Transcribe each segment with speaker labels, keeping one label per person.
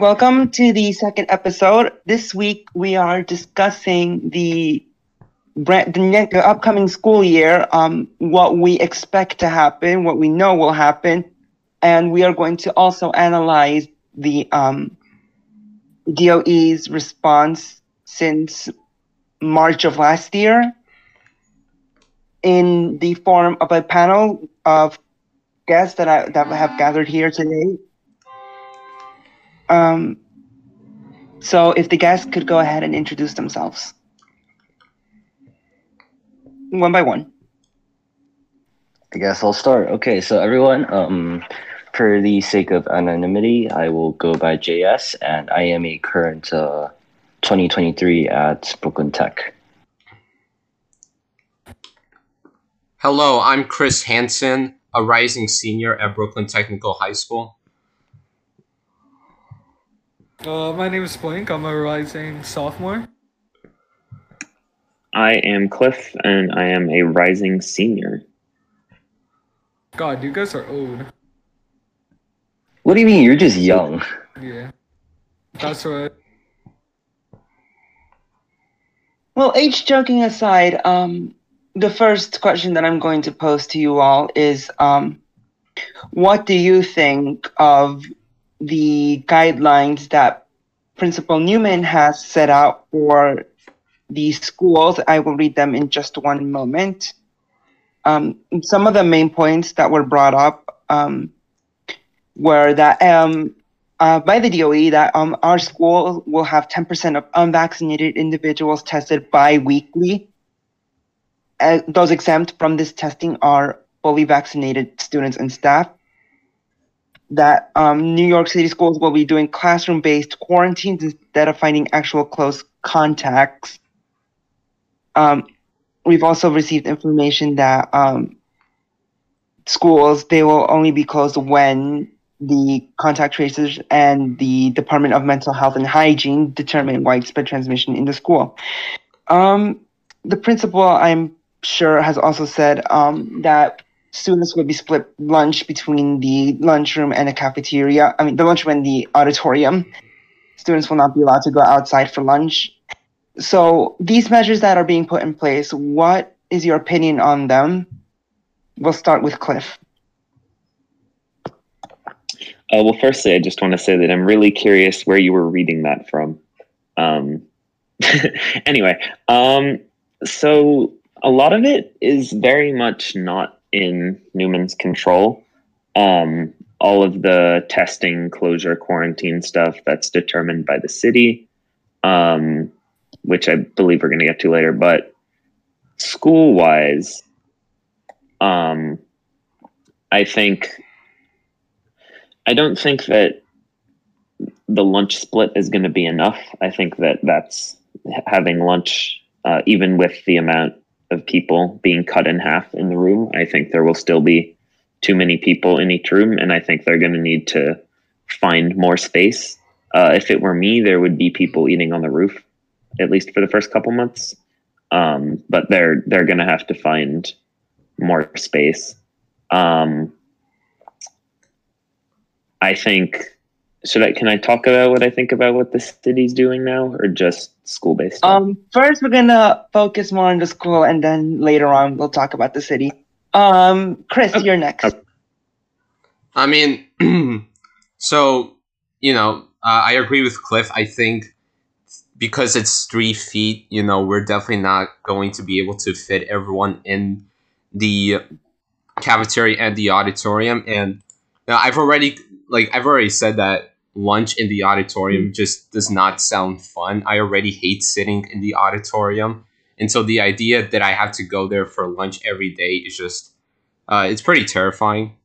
Speaker 1: Welcome to the second episode. This week we are discussing the brand, the, ne- the upcoming school year, um, what we expect to happen, what we know will happen, and we are going to also analyze the um, DOE's response since March of last year in the form of a panel of guests that I that have gathered here today. Um, so if the guests could go ahead and introduce themselves. One by one.
Speaker 2: I guess I'll start. Okay, so everyone, um, for the sake of anonymity, I will go by JS, and I am a current uh, 2023 at Brooklyn Tech.
Speaker 3: Hello, I'm Chris Hansen, a rising senior at Brooklyn Technical High School.
Speaker 4: Uh, my name is Blink. I'm a rising sophomore.
Speaker 5: I am Cliff, and I am a rising senior.
Speaker 4: God, you guys are old.
Speaker 2: What do you mean? You're just young.
Speaker 4: Yeah. That's right.
Speaker 1: Well, age joking aside, um, the first question that I'm going to pose to you all is um, what do you think of the guidelines that Principal Newman has set out for the schools? I will read them in just one moment. Um, some of the main points that were brought up um, were that um, uh, by the DOE that um, our school will have 10% of unvaccinated individuals tested bi-weekly. Uh, those exempt from this testing are fully vaccinated students and staff. That um, New York City schools will be doing classroom-based quarantines instead of finding actual close contacts. Um, we've also received information that um, schools they will only be closed when the contact tracers and the Department of Mental Health and Hygiene determine widespread transmission in the school. Um, the principal, I'm sure, has also said um, that students will be split lunch between the lunchroom and the cafeteria. I mean, the lunchroom and the auditorium. Students will not be allowed to go outside for lunch. So these measures that are being put in place, what is your opinion on them? We'll start with Cliff.
Speaker 5: Uh, well, firstly, I just want to say that I'm really curious where you were reading that from. Um, anyway, um, so a lot of it is very much not in Newman's control. Um, all of the testing, closure, quarantine stuff that's determined by the city, um, which I believe we're going to get to later. But school wise, um, I think I don't think that the lunch split is going to be enough. I think that that's having lunch, uh, even with the amount of people being cut in half in the room. I think there will still be too many people in each room, and I think they're going to need to find more space. Uh, if it were me, there would be people eating on the roof, at least for the first couple months. Um, but they're they're going to have to find more space. Um, I think should I can I talk about what I think about what the city's doing now or just school based?
Speaker 1: Um, first we're gonna focus more on the school, and then later on we'll talk about the city. Um, Chris, you're next.
Speaker 3: I mean, so you know, uh, I agree with Cliff. I think because it's three feet, you know, we're definitely not going to be able to fit everyone in the cafeteria and the auditorium. And now I've already like I've already said that lunch in the auditorium just does not sound fun. I already hate sitting in the auditorium. And so the idea that I have to go there for lunch every day is just uh, it's pretty terrifying.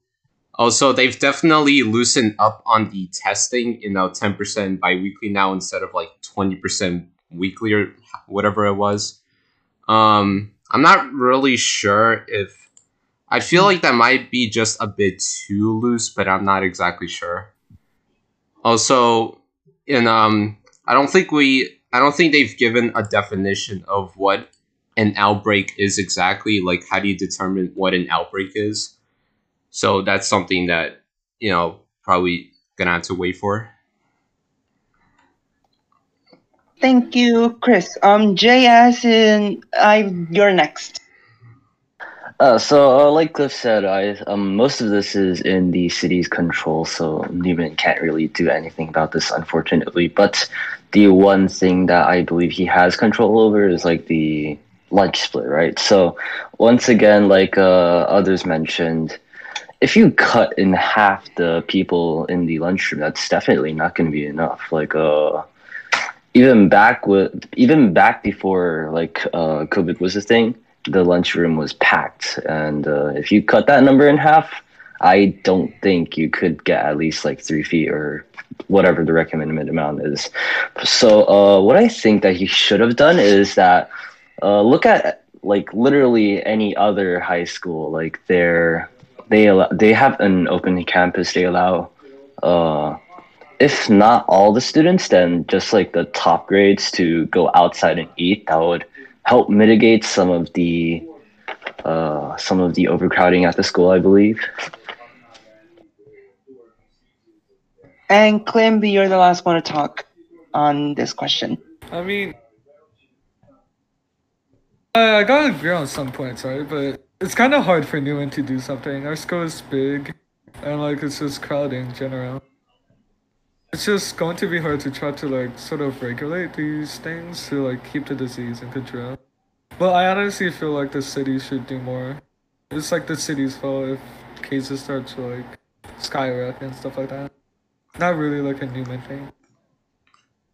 Speaker 3: Also, they've definitely loosened up on the testing, you know, 10% biweekly now instead of like 20% weekly or whatever it was. Um, I'm not really sure if I feel like that might be just a bit too loose, but I'm not exactly sure. Also, in um, I don't think we, I don't think they've given a definition of what an outbreak is exactly. Like, how do you determine what an outbreak is? So that's something that you know probably gonna have to wait for.
Speaker 1: Thank you, Chris. Um, JS, and I, you're next.
Speaker 2: Uh, so, uh, like Cliff said, I um, most of this is in the city's control, so Newman can't really do anything about this, unfortunately. But the one thing that I believe he has control over is like the lunch split, right? So, once again, like uh, others mentioned, if you cut in half the people in the lunchroom, that's definitely not going to be enough. Like, uh, even back with even back before like uh, COVID was a thing the lunchroom was packed. And uh, if you cut that number in half, I don't think you could get at least like three feet or whatever the recommended amount is. So, uh, what I think that he should have done is that uh, look at like literally any other high school. Like they're they allow, they have an open campus. They allow, uh, if not all the students, then just like the top grades to go outside and eat. That would help mitigate some of the uh, some of the overcrowding at the school, I believe.
Speaker 1: And Climby, you're the last one to talk on this question.
Speaker 4: I mean, I, I gotta agree on some points, right? But it's kind of hard for Newman to do something. Our school is big, and like it's just crowding in general. It's just going to be hard to try to like sort of regulate these things to like keep the disease in control. But I honestly feel like the city should do more. It's like the city's fault if cases start to like skyrocket and stuff like that. Not really like a Newman thing.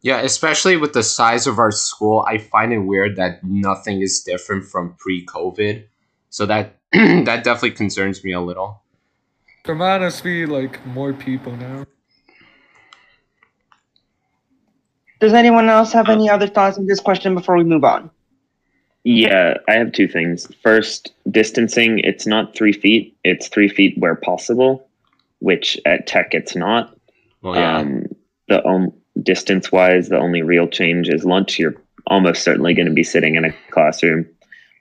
Speaker 3: Yeah, especially with the size of our school, I find it weird that nothing is different from pre-COVID. So that that definitely concerns me a little.
Speaker 4: There might be like more people now.
Speaker 1: Does anyone else have any other thoughts on this question before we move on?
Speaker 5: Yeah, I have two things. First, distancing, it's not three feet, it's three feet where possible, which at tech it's not.
Speaker 3: Well, yeah.
Speaker 5: Um, the um, distance wise, the only real change is lunch. You're almost certainly going to be sitting in a classroom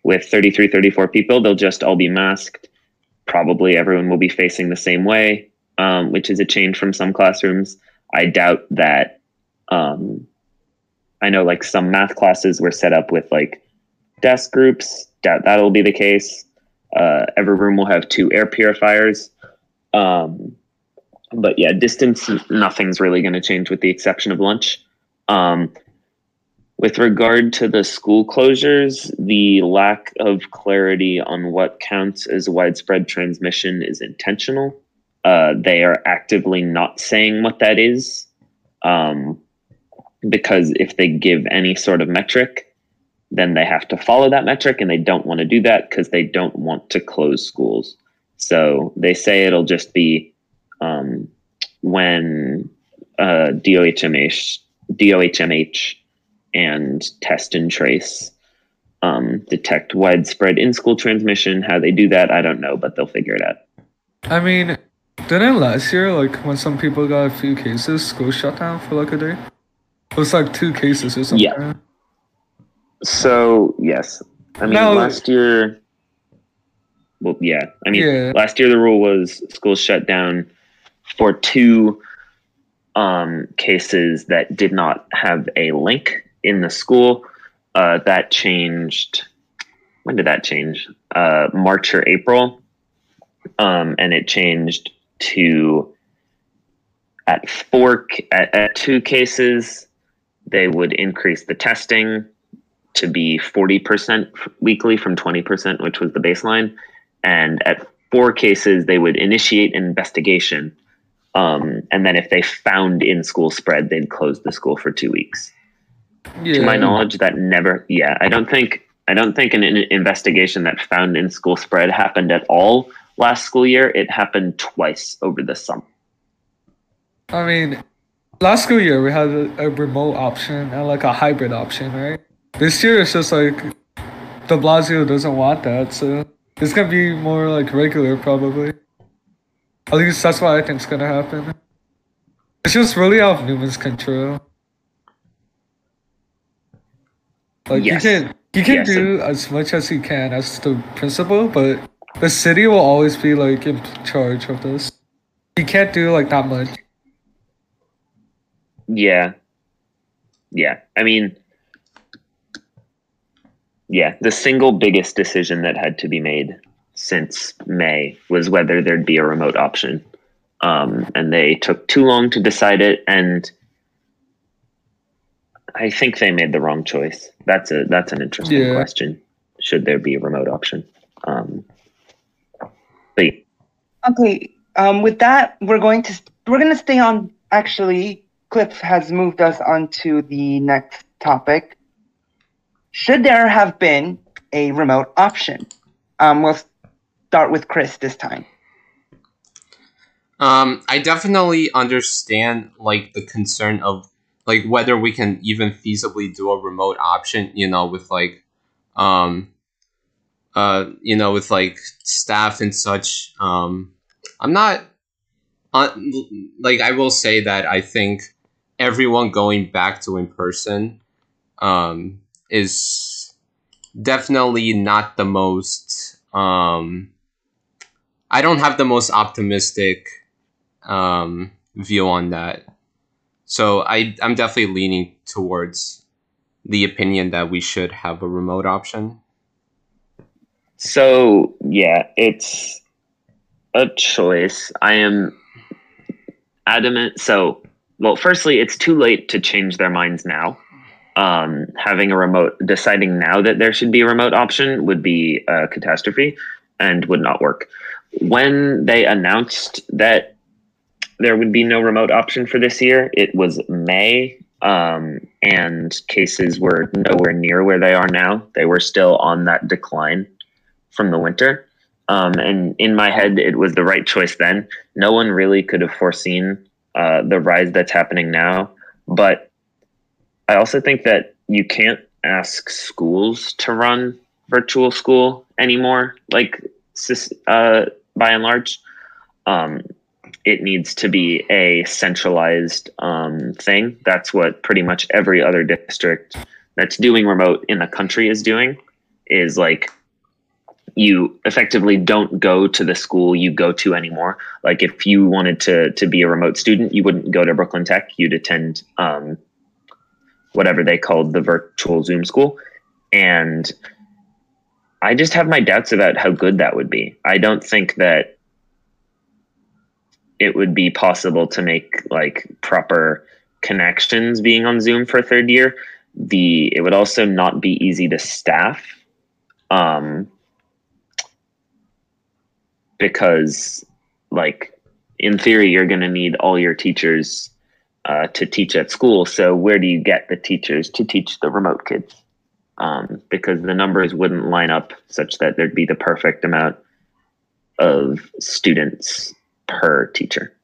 Speaker 5: with 33, 34 people. They'll just all be masked. Probably everyone will be facing the same way, um, which is a change from some classrooms. I doubt that. Um, I know like some math classes were set up with like desk groups. Doubt that'll be the case. Uh, every room will have two air purifiers. Um, but yeah, distance, nothing's really going to change with the exception of lunch. Um, with regard to the school closures, the lack of clarity on what counts as widespread transmission is intentional. Uh, they are actively not saying what that is um, because if they give any sort of metric, then they have to follow that metric and they don't want to do that because they don't want to close schools. So they say it'll just be um, when uh, DOHMH, DOHMH and test and trace um, detect widespread in school transmission. How they do that, I don't know, but they'll figure it out.
Speaker 4: I mean, didn't last year, like when some people got a few cases, school shut down for like a day? It was like two cases or something.
Speaker 5: Yeah. So yes, I mean
Speaker 4: No.
Speaker 5: last year. Well, yeah. I mean,
Speaker 4: Yeah.
Speaker 5: last year the rule was schools shut down for two um, cases that did not have a link in the school. Uh, that changed. When did that change? Uh, March or April, um, and it changed to at four at, at two cases they would increase the testing to be 40% weekly from 20%, which was the baseline. And at four cases, they would initiate an investigation. Um, and then if they found in school spread, they'd close the school for two weeks.
Speaker 4: Yeah.
Speaker 5: To my knowledge, that never, yeah, I don't think, I don't think an, in- investigation that found in school spread happened at all last school year. It happened twice over the summer.
Speaker 4: I mean, last school year we had a, a remote option and like a hybrid option, right? This year it's just like De Blasio doesn't want that, so it's gonna be more like regular probably. At least that's what I think's gonna happen. It's just really out of Newman's control. Like
Speaker 5: Yes.
Speaker 4: he can he can
Speaker 5: Yes,
Speaker 4: do as much as he can as the principal, but the city will always be like in charge of this. He can't do like that much.
Speaker 5: Yeah. yeah, I mean, yeah, the single biggest decision that had to be made since May was whether there'd be a remote option. Um, and they took too long to decide it, and I think they made the wrong choice. That's a that's an interesting
Speaker 4: Yeah.
Speaker 5: question. Should there be a remote option? Um, but yeah.
Speaker 1: Okay, um, with that, we're going to we're going to stay on. Actually, Cliff has moved us on to the next topic. Should there have been a remote option? Um, we'll start with Chris this time.
Speaker 3: Um, I definitely understand like the concern of like whether we can even feasibly do a remote option, you know, with like um uh you know, with like staff and such. Um I'm not uh, like I will say that I think everyone going back to in person um is definitely not the most um I don't have the most optimistic um, view on that. So I I'm definitely leaning towards the opinion that we should have a remote option.
Speaker 5: So yeah, it's a choice. I am adamant. So, well, firstly, it's too late to change their minds now. Um, having a remote, deciding now that there should be a remote option would be a catastrophe and would not work. When they announced that there would be no remote option for this year, it was May, um, and cases were nowhere near where they are now. They were still on that decline from the winter. Um, and in my head, it was the right choice then. No one really could have foreseen uh, the rise that's happening now. But I also think that you can't ask schools to run virtual school anymore, like uh, by and large. Um, it needs to be a centralized um, thing. That's what pretty much every other district that's doing remote in the country is doing. Is like you effectively don't go to the school you go to anymore. Like if you wanted to to be a remote student, you wouldn't go to Brooklyn Tech. You'd attend um, whatever they called the virtual Zoom school, and I just have my doubts about how good that would be. I don't think that it would be possible to make like proper connections being on Zoom for a third year. The it would also not be easy to staff. Um, because like in theory you're going to need all your teachers uh, to teach at school so where do you get the teachers to teach the remote kids um, because the numbers wouldn't line up such that there'd be the perfect amount of students per teacher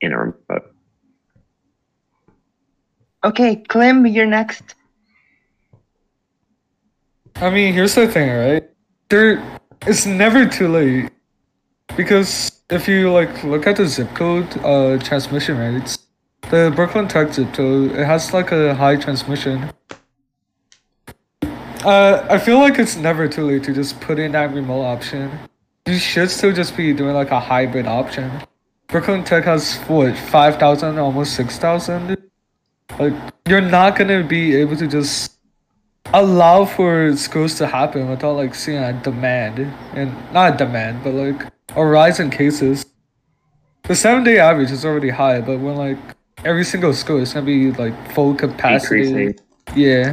Speaker 5: in a remote
Speaker 1: Okay, Clem, you're next.
Speaker 4: I mean, here's the thing, right? There, it's never too late because if you like look at the zip code uh transmission rates, the Brooklyn Tech zip code it has like a high transmission. Uh, I feel like it's never too late to just put in that remote option. You should still just be doing like a hybrid option. Brooklyn Tech has what five thousand, almost six thousand. Like you're not gonna be able to just allow for schools to happen without like seeing a demand and not a demand but like a rise in cases. The seven day average is already high but when like every single school is gonna be like full capacity.
Speaker 5: Decreasing.
Speaker 4: Yeah.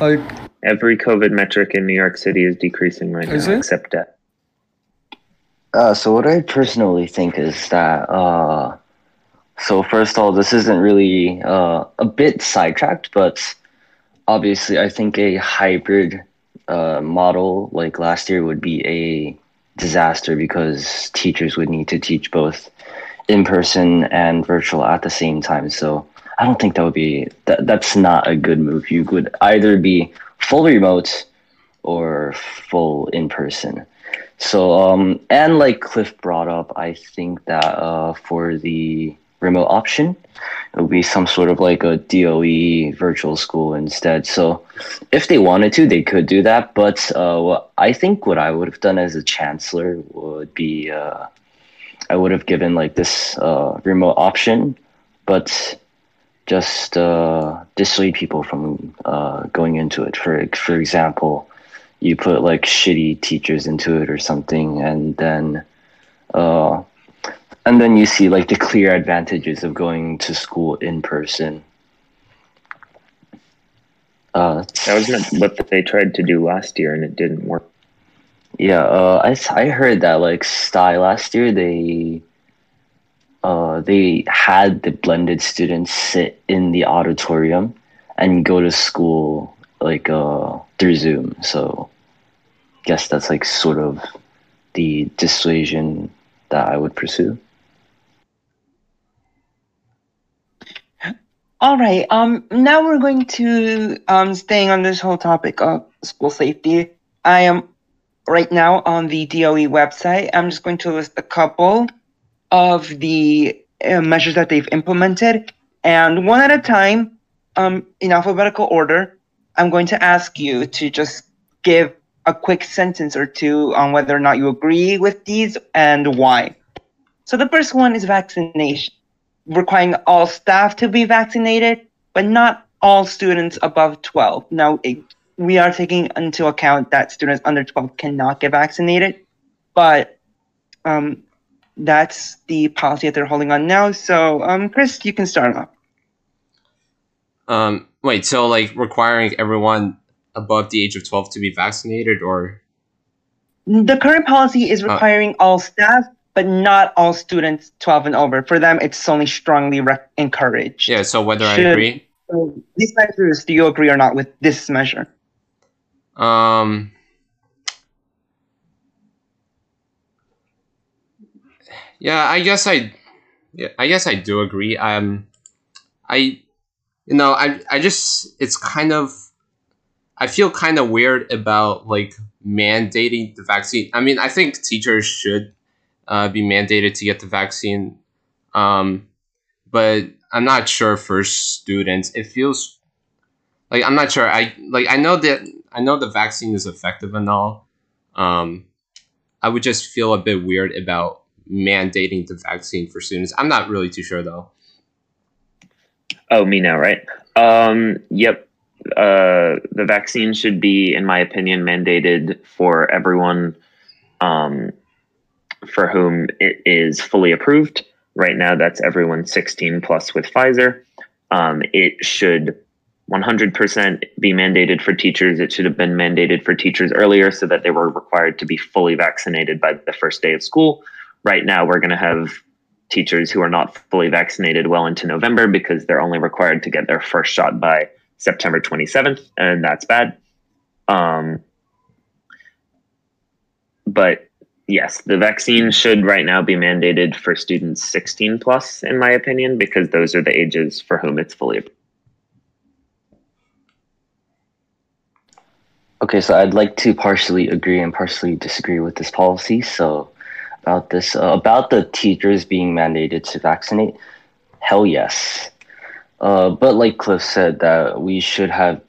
Speaker 4: Like
Speaker 5: every covid metric in new york city is decreasing right
Speaker 4: Is
Speaker 5: now
Speaker 4: it?
Speaker 5: except death.
Speaker 2: Uh, so what I personally think is that uh, so first of all, this isn't really uh, a bit sidetracked, but obviously I think a hybrid uh, model like last year would be a disaster because teachers would need to teach both in person and virtual at the same time. So I don't think that would be that. That's not a good move. You would either be full remote or full in person. So, um, and like Cliff brought up, I think that uh, for the remote option, it would be some sort of like a DOE virtual school instead. So, if they wanted to, they could do that. But uh, I think what I would have done as a chancellor would be uh, I would have given like this uh, remote option, but just uh, dissuade people from uh, going into it. For for example, you put like shitty teachers into it or something, and then uh, and then you see like the clear advantages of going to school in person. Uh,
Speaker 5: That was what they tried to do last year, and it didn't work.
Speaker 2: Yeah, uh, I I heard that like Stuy last year they uh they had the blended students sit in the auditorium and go to school like uh through Zoom. So I guess that's like sort of the dissuasion that I would pursue.
Speaker 1: All right. Um. Now we're going to um staying on this whole topic of school safety. I am right now on the DOE website. I'm just going to list a couple of the uh, measures that they've implemented, and one at a time, um, in alphabetical order. I'm going to ask you to just give a quick sentence or two on whether or not you agree with these and why. So the first one is vaccination requiring all staff to be vaccinated, but not all students above 12. Now, it, we are taking into account that students under 12 cannot get vaccinated, but um, that's the policy that they're holding on now. So, um, Chris, you can start off.
Speaker 3: Um, wait, so like requiring everyone above the age of 12 to be vaccinated or
Speaker 1: The current policy is
Speaker 3: Uh.
Speaker 1: requiring all staff, but not all students 12 and over. For them, it's only strongly rec- encouraged.
Speaker 3: yeah, so whether I agree.
Speaker 1: So these measures, do you agree or not with this measure?
Speaker 3: Um Yeah, I guess I yeah, I guess I do agree. Um I you know, I I just it's kind of I feel kind of weird about like mandating the vaccine. I mean, I think teachers should uh, be mandated to get the vaccine. Um but I'm not sure for students. It feels like I'm not sure. I like I know that I know the vaccine is effective and all. Um, I would just feel a bit weird about mandating the vaccine for students. I'm not really too sure though.
Speaker 5: Oh, me now, right? Um, yep. Uh, the vaccine should be, in my opinion, mandated for everyone um, for whom it is fully approved. Right now, that's everyone 16 plus with Pfizer. Um, it should 100% be mandated for teachers. It should have been mandated for teachers earlier so that they were required to be fully vaccinated by the first day of school. Right now, we're going to have teachers who are not fully vaccinated well into November because they're only required to get their first shot by September 27th, and that's bad. Um, but yes, the vaccine should right now be mandated for students 16 plus, in my opinion, because those are the ages for whom it's fully.
Speaker 2: Okay, so I'd like to partially agree and partially disagree with this policy. So, about this, uh, about the teachers being mandated to vaccinate, hell yes. Uh, but like Cliff said, that we should have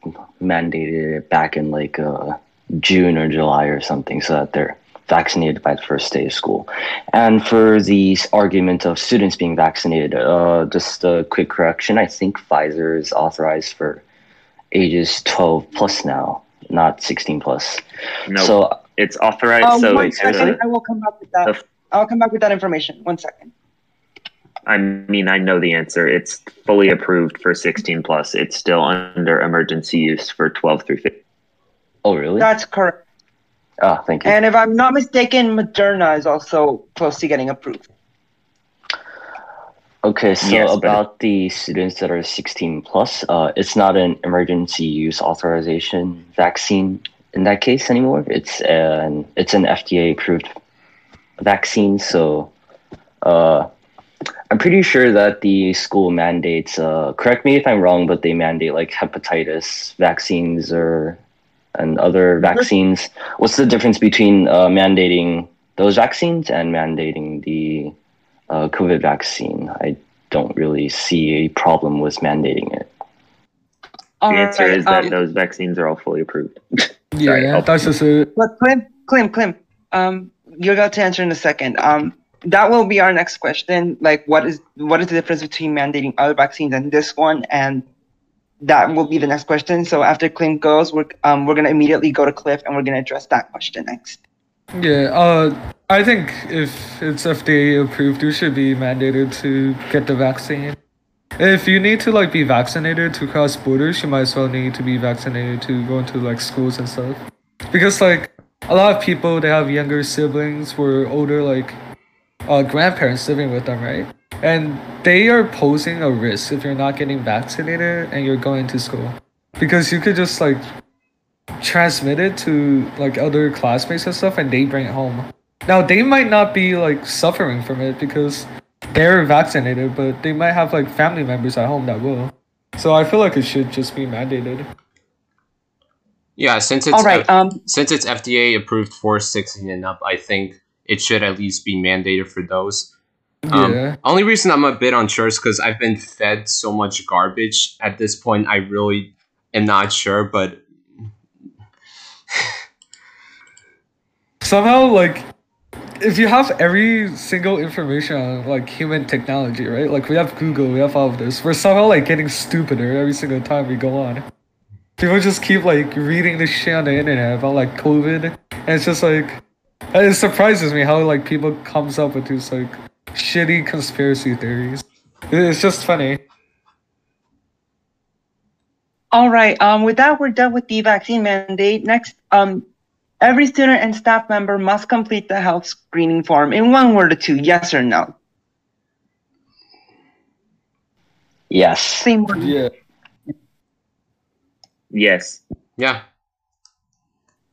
Speaker 2: mandated it back in like uh, June or July or something, so that they're vaccinated by the first day of school. And for the argument of students being vaccinated, uh, just a quick correction: I think Pfizer is authorized for ages 12 plus now not 16 plus.
Speaker 5: No,
Speaker 2: So
Speaker 5: it's authorized.
Speaker 1: Um,
Speaker 5: so
Speaker 1: one
Speaker 5: it's,
Speaker 1: second, I will come back with that.
Speaker 5: the-
Speaker 1: I'll come back with that information. One second.
Speaker 5: I mean, I know the answer. It's fully approved for 16 plus. It's still under emergency use for 12 through 15.
Speaker 2: oh really?
Speaker 1: That's correct.
Speaker 2: Ah, thank you.
Speaker 1: And if I'm not mistaken, Moderna is also close to getting approved.
Speaker 2: Okay, so
Speaker 5: Yes, but-
Speaker 2: about the students that are 16 plus, uh, it's not an emergency use authorization vaccine in that case anymore. It's an it's an FDA approved vaccine. So, uh, I'm pretty sure that the school mandates. Uh, correct me if I'm wrong, but they mandate like hepatitis vaccines or and other vaccines. What's the difference between uh, mandating those vaccines and mandating the uh, COVID vaccine. I don't really see a problem with mandating it.
Speaker 1: All
Speaker 5: The answer
Speaker 1: right,
Speaker 5: is that
Speaker 1: um,
Speaker 5: those vaccines are all fully approved.
Speaker 4: Yeah,
Speaker 5: Sorry, I'll-
Speaker 4: that's just it.
Speaker 1: But Clem, Clem, Clem, um, you're about to answer in a second. Um, that will be our next question. Like, what is what is the difference between mandating other vaccines and this one? And that will be the next question. So after Clint goes, we're um, we're gonna immediately go to Cliff and we're gonna address that question next.
Speaker 4: Yeah, uh, I think if it's FDA approved, you should be mandated to get the vaccine. If you need to like be vaccinated to cross borders, you might as well need to be vaccinated to go into like schools and stuff. Because like a lot of people they have younger siblings or older like uh, grandparents living with them, right? And they are posing a risk if you're not getting vaccinated and you're going to school. Because you could just like transmit it to like other classmates and stuff and they bring it home. Now they might not be like suffering from it because they're vaccinated, but they might have like family members at home that will. So I feel like it should just be mandated.
Speaker 3: Yeah, since it's
Speaker 1: All right.
Speaker 3: F-
Speaker 1: Um,
Speaker 3: since it's FDA approved for 16 and up, I think it should at least be mandated for those. Um,
Speaker 4: yeah.
Speaker 3: Only reason I'm a bit unsure is because I've been fed so much garbage at this point. I really am not sure, but
Speaker 4: Somehow like if you have every single information on like human technology, right? Like we have Google, we have all of this. We're somehow like getting stupider every single time we go on. People just keep like reading this shit on the internet about like COVID, and it's just like it surprises me how like people comes up with these like shitty conspiracy theories. It's just funny.
Speaker 1: All right. Um, with that, we're done with the vaccine mandate. Next, um, every student and staff member must complete the health screening form in one word or two, yes or no.
Speaker 2: Yes.
Speaker 1: Same word.
Speaker 4: Yeah.
Speaker 5: Yes.
Speaker 3: yeah.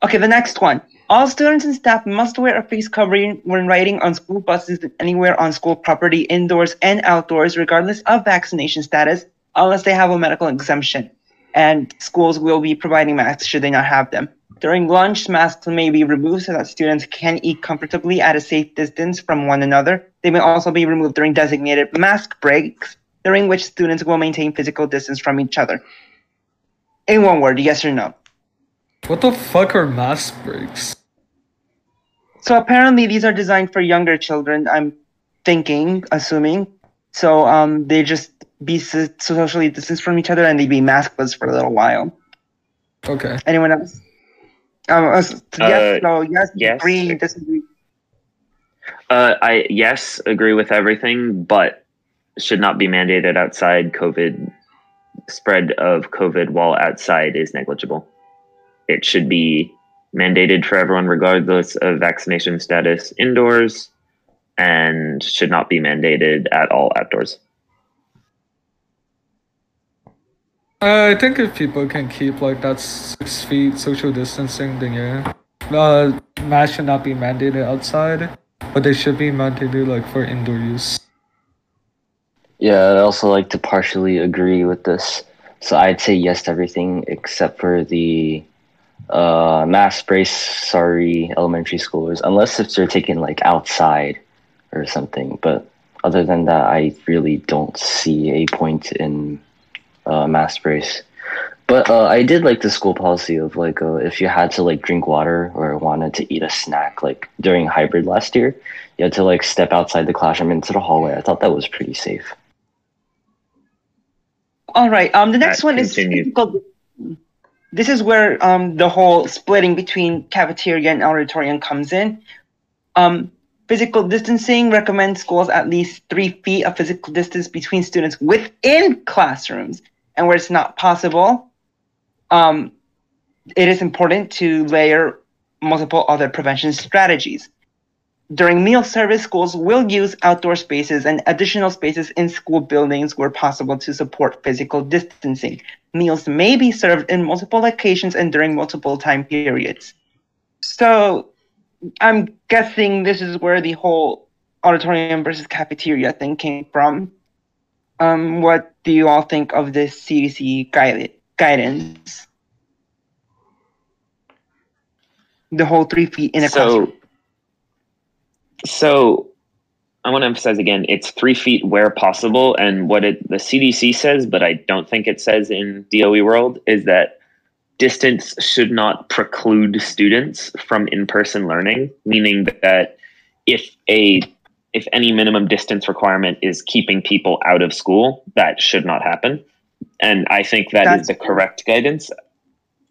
Speaker 1: Okay, the next one. All students and staff must wear a face covering when riding on school buses and anywhere on school property, indoors and outdoors, regardless of vaccination status, unless they have a medical exemption. And schools will be providing masks should they not have them. During lunch, masks may be removed so that students can eat comfortably at a safe distance from one another. They may also be removed during designated mask breaks, during which students will maintain physical distance from each other. In one word, yes or no?
Speaker 4: What the fuck are mask breaks?
Speaker 1: So apparently these are designed for younger children. I'm thinking, assuming. So um, they just be so- socially distanced from each other and they be maskless for a little while.
Speaker 4: Okay.
Speaker 1: Anyone else? Um, uh, yes,
Speaker 5: Uh,
Speaker 1: no, yes,
Speaker 5: yes.
Speaker 1: agree, disagree.
Speaker 5: Uh, I yes agree with everything, but should not be mandated outside. COVID spread of COVID while outside is negligible. It should be mandated for everyone, regardless of vaccination status, indoors, and should not be mandated at all outdoors.
Speaker 4: Uh, I think if people can keep like that six feet social distancing, then yeah. Uh, masks should not be mandated outside, but they should be mandated like for indoor use.
Speaker 2: Yeah, I'd also like to partially agree with this. So I'd say yes to everything except for the uh, mask breaks. Sorry, elementary schoolers, unless if they're taken like outside or something. But other than that, I really don't see a point in uh, mask breaks. But uh, I did like the school policy of like uh, if you had to like drink water or wanted to eat a snack like during hybrid last year, you had to like step outside the classroom into the hallway. I thought that was pretty safe.
Speaker 1: All right. Um, the next
Speaker 5: That
Speaker 1: one is
Speaker 5: continued.
Speaker 1: This is where um the whole splitting between cafeteria and auditorium comes in. Um, physical distancing recommends schools at least three feet of physical distance between students within classrooms, and where it's not possible, um, it is important to layer multiple other prevention strategies. During meal service, schools will use outdoor spaces and additional spaces in school buildings where possible to support physical distancing. Meals may be served in multiple locations and during multiple time periods. So I'm guessing this is where the whole auditorium versus cafeteria thing came from. Um, what do you all think of this CDC guide- guidance? The whole three feet in a classroom.
Speaker 5: so, so I want to emphasize again: it's three feet where possible, and what it the CDC says, but I don't think it says in DOE world is that distance should not preclude students from in-person learning. Meaning that if a if any minimum distance requirement is keeping people out of school, that should not happen. And I think that
Speaker 1: That's
Speaker 5: is the correct guidance.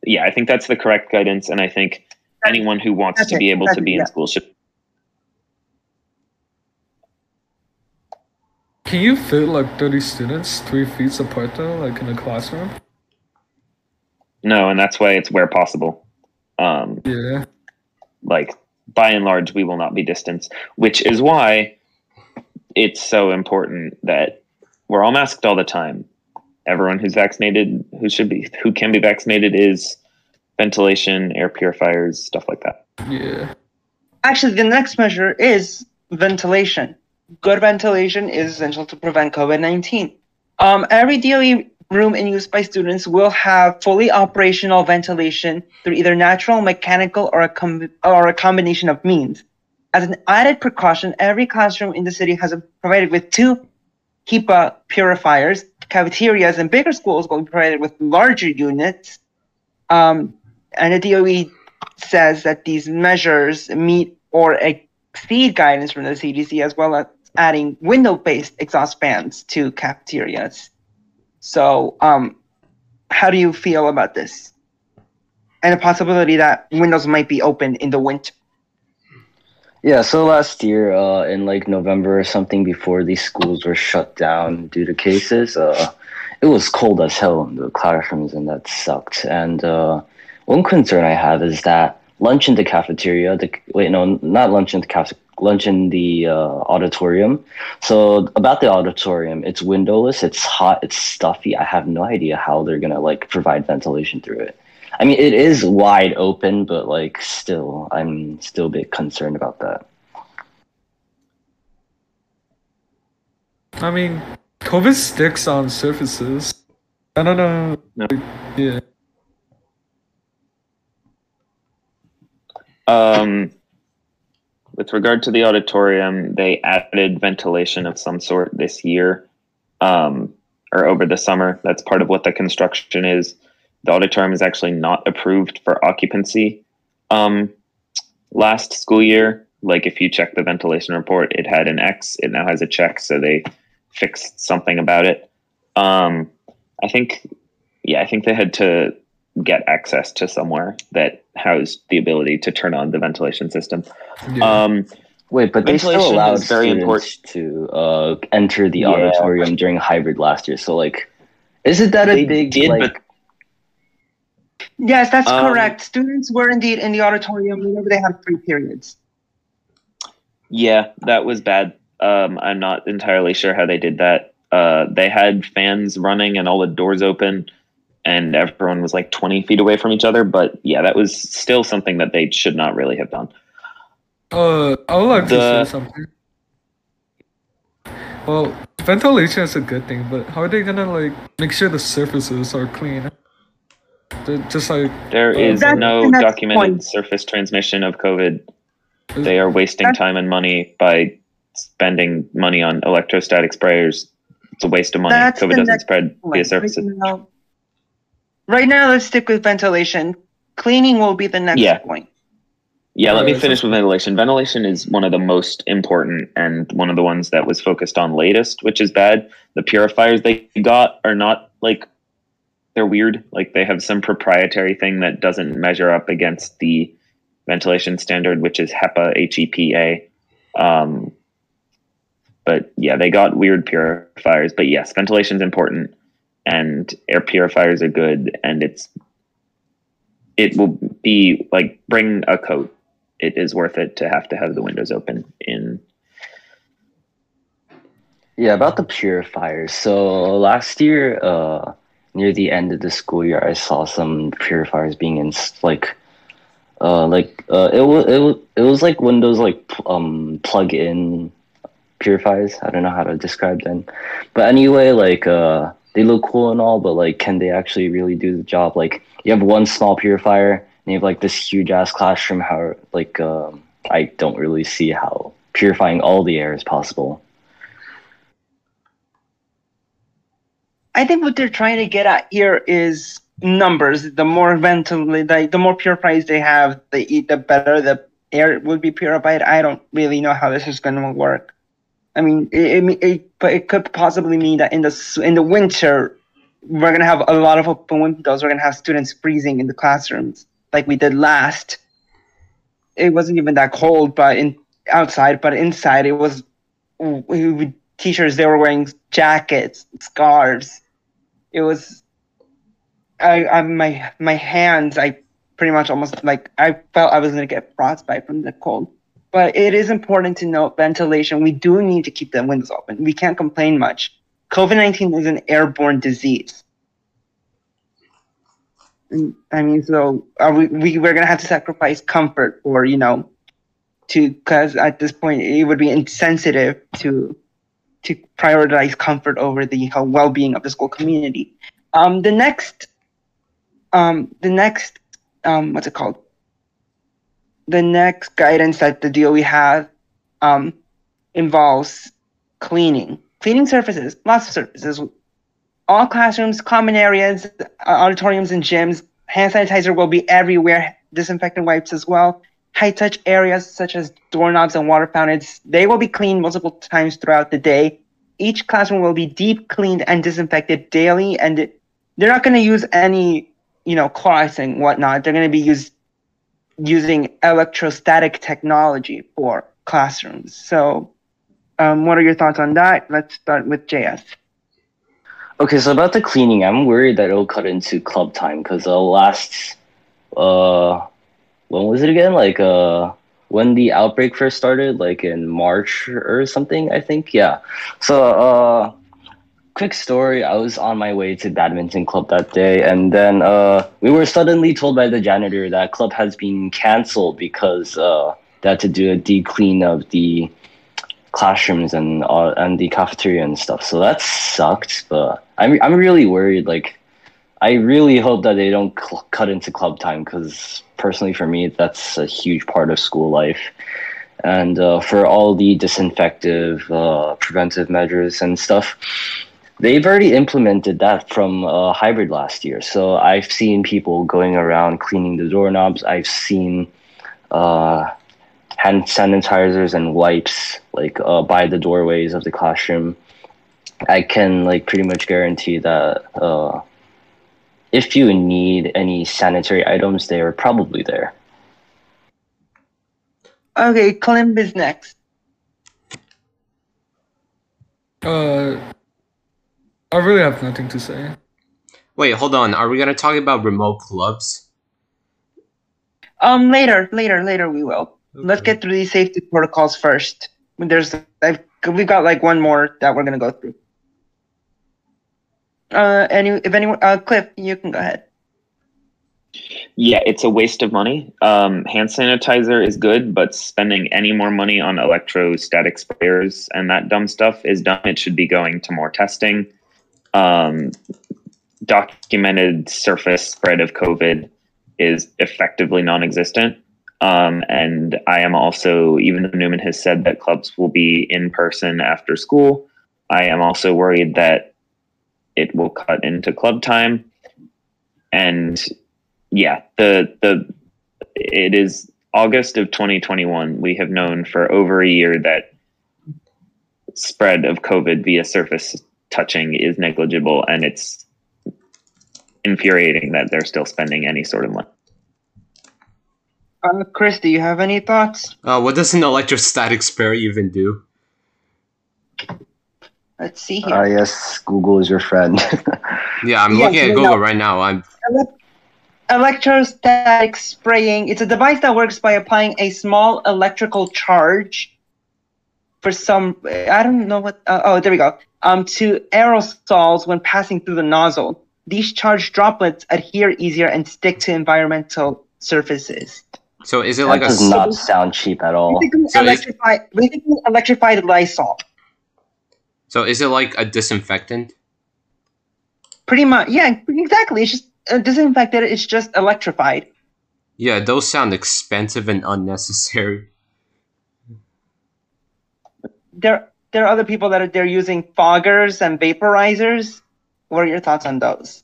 Speaker 5: Yeah, I think that's the correct guidance, and I think anyone who wants to be able to be in school should.
Speaker 4: Can you fit like 30 students three feet apart though, like in a classroom?
Speaker 5: No, and that's why it's where possible. Um,
Speaker 4: Yeah.
Speaker 5: like by and large we will not be distanced which is why it's so important that we're all masked all the time everyone who's vaccinated who should be who can be vaccinated is ventilation air purifiers stuff like that
Speaker 4: Yeah.
Speaker 1: Actually, the next measure is ventilation. Good ventilation is essential to prevent COVID 19. Um, every DOE room in use by students will have fully operational ventilation through either natural, mechanical, or a, com- or a combination of means. As an added precaution, every classroom in the city has a, provided with two HEPA purifiers. Cafeterias and bigger schools will be provided with larger units. Um, and the DOE says that these measures meet or exceed guidance from the CDC, as well as adding window-based exhaust fans to cafeterias. So, um, how do you feel about this? And the possibility that windows might be open in the winter.
Speaker 2: Yeah, so last year, uh, in like November or something, before these schools were shut down due to cases, uh, it was cold as hell in the classrooms, and that sucked. And uh, one concern I have is that lunch in the cafeteria, the wait, no, not lunch in the caf, lunch in the uh, auditorium. So about the auditorium, it's windowless, it's hot, it's stuffy. I have no idea how they're gonna like provide ventilation through it. I mean, it is wide open, but like still, I'm still a bit concerned about that.
Speaker 4: I mean, COVID sticks on surfaces. I don't know.
Speaker 5: No.
Speaker 4: Yeah.
Speaker 5: Um, with regard to the auditorium, they added ventilation of some sort this year, um, or over the summer. That's part of what the construction is. The auditorium is actually not approved for occupancy. Um, last school year, like if you check the ventilation report, it had an X. It now has a check, so they fixed something about it. Um, I think, yeah, I think they had to get access to somewhere that housed the ability to turn on the ventilation system.
Speaker 4: yeah.
Speaker 5: Um,
Speaker 2: Wait, but they still
Speaker 5: Ventilation
Speaker 2: allowed
Speaker 5: is very
Speaker 2: important to uh, enter the
Speaker 5: Yeah.
Speaker 2: auditorium during hybrid last year. So, like, isn't that a big
Speaker 5: did,
Speaker 2: like?
Speaker 5: but-
Speaker 1: Yes, that's
Speaker 5: Um,
Speaker 1: correct. Students were indeed in the auditorium whenever they had free periods.
Speaker 5: yeah, that was bad. Um, I'm not entirely sure how they did that. Uh, they had fans running and all the doors open, and everyone was like 20 feet away from each other. But yeah, that was still something that they should not really have done.
Speaker 4: Uh, I would like
Speaker 5: The-
Speaker 4: to say something. Well, ventilation is a good thing, but how are they gonna like make sure the surfaces are clean? They're just like
Speaker 5: There is
Speaker 1: That's
Speaker 5: no
Speaker 1: the
Speaker 5: documented
Speaker 1: point.
Speaker 5: surface transmission of COVID. They are wasting time and money by spending money on electrostatic sprayers. It's a waste of money.
Speaker 1: That's
Speaker 5: COVID doesn't
Speaker 1: next
Speaker 5: spread via
Speaker 1: Right
Speaker 5: surfaces.
Speaker 1: now, right now, let's stick with ventilation. Cleaning will be the next
Speaker 5: Yeah.
Speaker 1: point.
Speaker 5: Yeah, let me finish with ventilation. Ventilation is one of the most important and one of the ones that was focused on latest, which is bad. The purifiers they got are not like they're weird. Like they have some proprietary thing that doesn't measure up against the ventilation standard, which is HEPA H E P A. Um, but yeah, they got weird purifiers. But yes, ventilation is important, and air purifiers are good, and it's it will be like bring a coat it is worth it to have to have the windows open in
Speaker 2: Yeah, about the purifiers. So last year, uh, near the end of the school year, I saw some purifiers being in like, uh, like uh, it was it was it was like Windows like um plug-in purifiers. I don't know how to describe them, but anyway, like uh, they look cool and all, but like, can they actually really do the job? Like, you have one small purifier, and you have like this huge ass classroom. How like um, I don't really see how purifying all the air is possible.
Speaker 1: I think what they're trying to get at here is numbers. The more ventilate, like the more purifiers they have, the the better the air would be purified. I don't really know how this is going to work. I mean, it, it, it, but it could possibly mean that in the in the winter, we're gonna have a lot of open windows. We're gonna have students freezing in the classrooms, like we did last. It wasn't even that cold, but in outside, but inside it was. We, we, teachers they were wearing jackets, scarves. It was. I, I my my hands I pretty much almost like I felt I was gonna get frostbite from the cold. But it is important to note ventilation. We do need to keep the windows open. We can't complain much. COVID 19 is an airborne disease. I mean, so are we, we, we're going to have to sacrifice comfort or, you know, to, because at this point it would be insensitive to to prioritize comfort over the well being of the school community. Um, the next, um, the next, um, what's it called? The next guidance that the DOE has um, involves cleaning, cleaning surfaces, lots of surfaces, all classrooms, common areas, uh, auditoriums, and gyms. Hand sanitizer will be everywhere. Disinfectant wipes as well. High touch areas such as doorknobs and water fountains, they will be cleaned multiple times throughout the day. Each classroom will be deep cleaned and disinfected daily, and they're not going to use any, you know, cloths and whatnot. They're going to be used using electrostatic technology for classrooms. So, um, what are your thoughts on that? Let's start with JS.
Speaker 2: Okay, so about the cleaning, I'm worried that it'll cut into club time because the last, uh, when was it again? Like, uh, when the outbreak first started, like in March or something, I think. Yeah. So, uh, quick story i was on my way to badminton club that day and then uh, we were suddenly told by the janitor that club has been canceled because uh, they had to do a deep clean of the classrooms and uh, and the cafeteria and stuff. So that sucked but i'm, I'm really worried like i really hope that they don't cl- cut into club time because personally for me that's a huge part of school life. And uh, for all the disinfective uh, preventive measures and stuff they've already implemented that from uh, hybrid last year. So I've seen people going around cleaning the doorknobs. I've seen uh, hand sanitizers and wipes like uh, by the doorways of the classroom. I can like pretty much guarantee that uh, if you need any sanitary items, they are probably there.
Speaker 1: Okay, Clem is next.
Speaker 4: Uh, I really have nothing to say.
Speaker 3: Wait, hold on. Are we gonna talk about remote clubs?
Speaker 1: Um, later, later, later we will. Let's get through these safety protocols first. There's, I've, we've got like one more that we're gonna go through. Uh, any, if anyone, uh, Cliff, you can go ahead.
Speaker 5: Yeah, it's a waste of money. Um, hand sanitizer is good, but spending any more money on electrostatic sprayers and that dumb stuff is dumb. It should be going to more testing. Um, documented surface spread of COVID is effectively non existent. Um, and I am also, even though Newman has said that clubs will be in person after school, I am also worried that it will cut into club time. And yeah, the the it is August of 2021. We have known for over a year that spread of COVID via surface touching is negligible, and it's infuriating that they're still spending any sort of money.
Speaker 1: Uh, Chris, do you have any thoughts?
Speaker 3: Uh, what does an electrostatic spray even do?
Speaker 1: Let's see here.
Speaker 2: Uh, yes, Google is your friend.
Speaker 3: Yeah, I'm
Speaker 1: Yeah,
Speaker 3: looking at Google
Speaker 1: now-
Speaker 3: right now. I'm
Speaker 1: electrostatic spraying it's a device that works by applying a small electrical charge for some i don't know what uh, oh there we go. Um to aerosols when passing through the nozzle. These charged droplets adhere easier and stick to environmental surfaces.
Speaker 3: So is it
Speaker 2: that
Speaker 3: like a
Speaker 2: does not sound cheap at all.
Speaker 1: basically,
Speaker 3: So is-
Speaker 1: electrified, basically electrified lysol.
Speaker 3: So is it like a disinfectant?
Speaker 1: pretty much yeah exactly. It's just uh, disinfected. It's just electrified.
Speaker 3: Yeah, those sound expensive and unnecessary.
Speaker 1: There there are other people that are they're using foggers and vaporizers. What are your thoughts on those?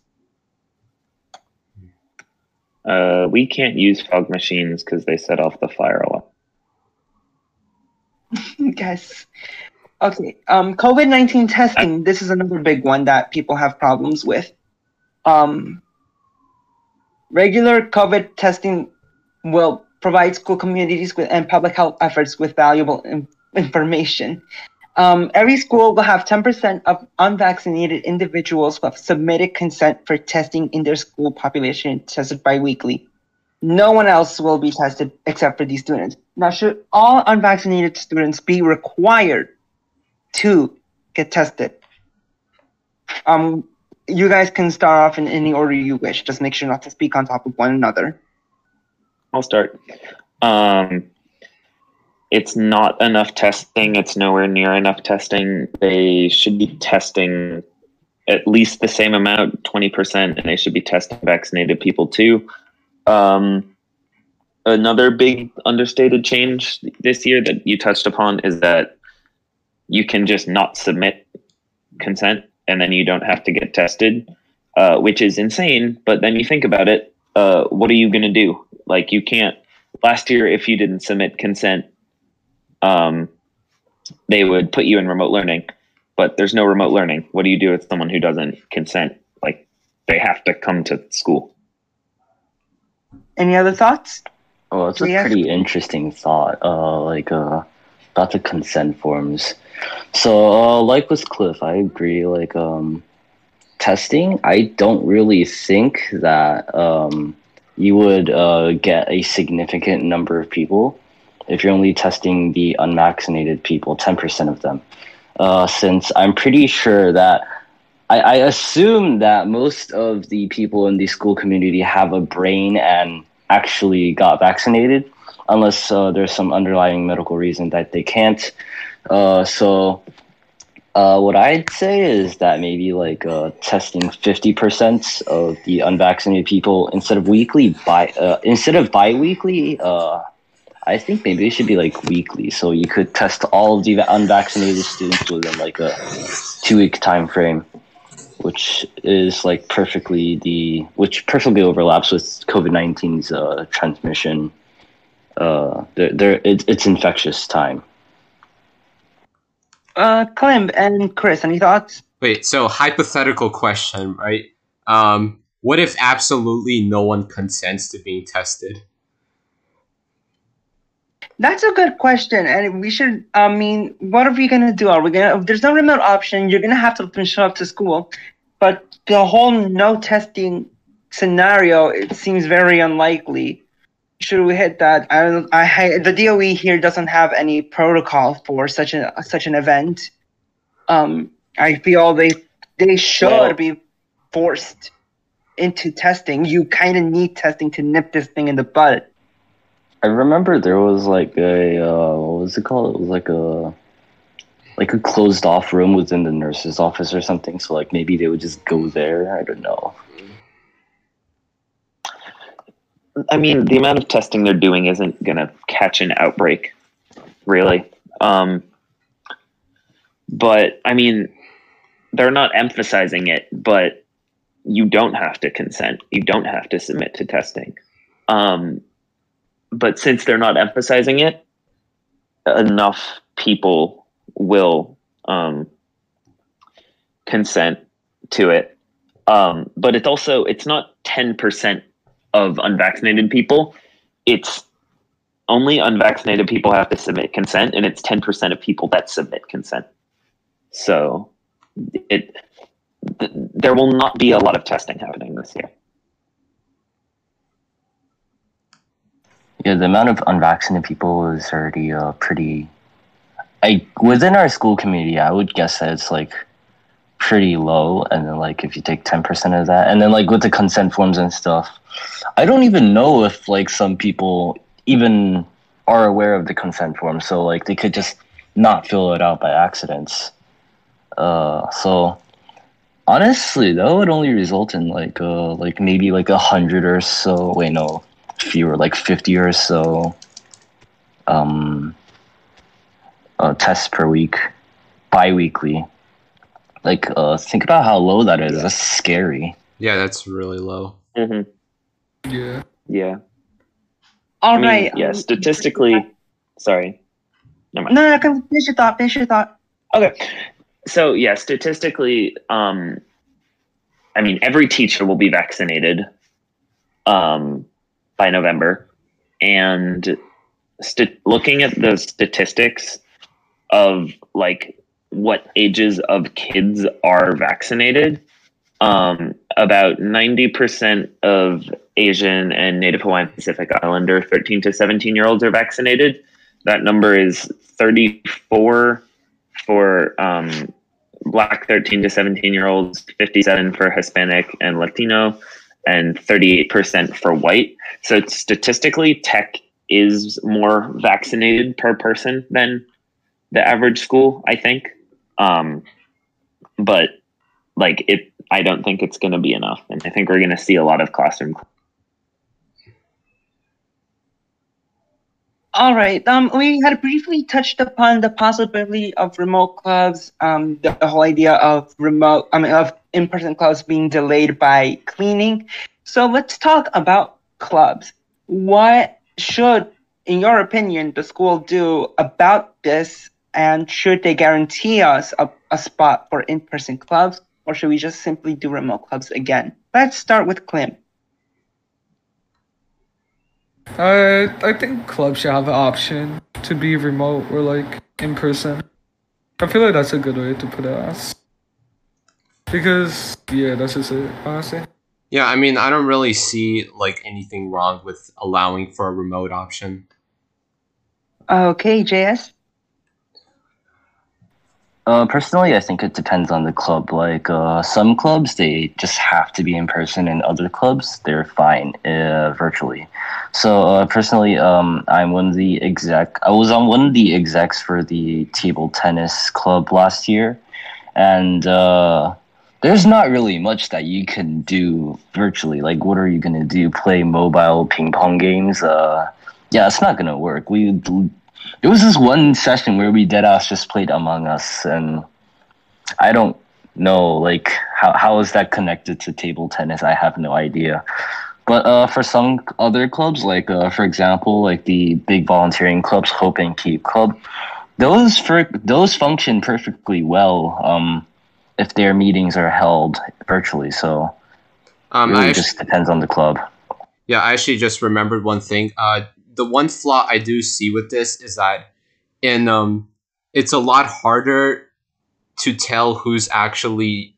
Speaker 5: Uh, we can't use fog machines because they set off the fire alarm.
Speaker 1: yes. Okay. Um, COVID nineteen testing. This is another big one that people have problems with. Um, regular COVID testing will provide school communities with and public health efforts with valuable in- information. Um, every school will have 10% of unvaccinated individuals who have submitted consent for testing in their school population tested biweekly. No one else will be tested except for these students. Now, should all unvaccinated students be required to get tested? Um, you guys can start off in any order you wish. Just make sure not to speak on top of one another.
Speaker 5: I'll start. Um, it's not enough testing. It's nowhere near enough testing. They should be testing at least the same amount, 20%, and they should be testing vaccinated people too. Um, another big understated change this year that you touched upon is that you can just not submit consent and then you don't have to get tested, uh, which is insane. But then you think about it, uh, what are you going to do? Like, you can't. Last year, if you didn't submit consent, um, they would put you in remote learning. But there's no remote learning. What do you do with someone who doesn't consent? Like, they have to come to school.
Speaker 1: Any other thoughts?
Speaker 2: Oh, it's a
Speaker 1: Yeah.
Speaker 2: pretty interesting thought. Uh, like uh, about the consent forms. So, uh, like with Cliff, I agree. Like, um, testing, I don't really think that um, you would uh, get a significant number of people if you're only testing the unvaccinated people, ten percent of them. Uh, since I'm pretty sure that I, I assume that most of the people in the school community have a brain and actually got vaccinated, unless uh, there's some underlying medical reason that they can't. Uh, so, uh, what I'd say is that maybe like uh, testing 50% of the unvaccinated people instead of weekly, by uh, instead of bi-weekly, I think maybe it should be like weekly. So you could test all of the unvaccinated students within like a two-week time frame which is like perfectly the which perfectly overlaps with COVID 19's uh, transmission. Uh, there, there, it, it's infectious time.
Speaker 1: Uh, Clem and Chris, any thoughts?
Speaker 3: Wait, so hypothetical question, right? Um, what if absolutely no one consents to being tested?
Speaker 1: That's a good question, and we should. I mean, what are we gonna do? Are we gonna? There's no remote option, you're gonna have to show up to school. But the whole no testing scenario, it seems very unlikely. Should we hit that? I don't. I the DOE here doesn't have any protocol for such a such an event. Um, I feel they they should
Speaker 5: Well-
Speaker 1: be forced into testing. You kind of need testing to nip this thing in the bud.
Speaker 2: I remember there was like a uh, what was it called? It was like a like a closed off room within the nurse's office or something. So like maybe they would just go there. I don't know.
Speaker 5: I mean, the amount of testing they're doing isn't to catch an outbreak, really. Um, but I mean, they're not emphasizing it, but you don't have to consent. You don't have to submit to testing. Um, but since they're not emphasizing it, enough people will um, consent to it. Um, but it's also it's not ten percent of unvaccinated people. It's only unvaccinated people have to submit consent, and it's ten percent of people that submit consent. So it th- there will not be a lot of testing happening this year.
Speaker 2: Yeah, the amount of unvaccinated people is already uh, pretty. I within our school community, I would guess that it's like pretty low. And then like if you take ten percent of that, and then like with the consent forms and stuff, I don't even know if like some people even are aware of the consent form. So like they could just not fill it out by accidents. Uh, so honestly, that would only result in like uh like maybe like a hundred or so. Wait, no, fewer, like 50 or so um, uh, tests per week, bi-weekly. Like, uh, think about how low that is. That's scary.
Speaker 3: Yeah, that's really low.
Speaker 5: Mm-hmm.
Speaker 4: Yeah.
Speaker 5: Yeah.
Speaker 1: All
Speaker 5: I mean,
Speaker 1: right.
Speaker 5: yeah.
Speaker 1: um,
Speaker 5: Statistically, sorry.
Speaker 1: No, no, no, finish your thought. Finish your thought.
Speaker 5: Okay. So yeah, statistically, um, I mean, every teacher will be vaccinated um, by November, and st- looking at the statistics of like what ages of kids are vaccinated, um, about ninety percent of Asian and Native Hawaiian Pacific Islander thirteen to seventeen year olds are vaccinated. That number is thirty four for um, black 13 to 17 year olds, 57 for Hispanic and Latino, and 38% for white. So statistically, tech is more vaccinated per person than the average school, I think. Um, but like it, I don't think it's going to be enough, and I think we're going to see a lot of classroom
Speaker 1: All right. Um, we had briefly touched upon the possibility of remote clubs. Um, the, whole idea of remote, I mean, of in-person clubs being delayed by cleaning. So let's talk about clubs. What should, in your opinion, the school do about this? And should they guarantee us a, a spot for in-person clubs, or should we just simply do remote clubs again? Let's start with Clem.
Speaker 4: I I think clubs should have an option to be remote or like in person. I feel like that's a good way to put it. Because yeah, that's just it. Honestly.
Speaker 3: Yeah, I mean, I don't really see like anything wrong with allowing for a remote option.
Speaker 1: Okay, JS.
Speaker 2: Uh, personally, I think it depends on the club. Like uh, some clubs, they just have to be in person, and other clubs, they're fine uh, virtually. So uh, personally, um, I'm one of the exec. I was on one of the execs for the table tennis club last year, and uh, there's not really much that you can do virtually. Like, what are you gonna do? Play mobile ping pong games? Uh, yeah, it's not gonna work. We it was this one session where we dead ass just played Among Us, and I don't know like how how is that connected to table tennis? I have no idea. But uh, for some other clubs, like uh, for example, like the big volunteering clubs, Hope and Keep Club, those for those function perfectly well um, if their meetings are held virtually. So
Speaker 3: Um,
Speaker 2: it really
Speaker 3: actually,
Speaker 2: just depends on the club.
Speaker 3: yeah, I actually just remembered one thing. Uh, the one flaw I do see with this is that in um, it's a lot harder to tell who's actually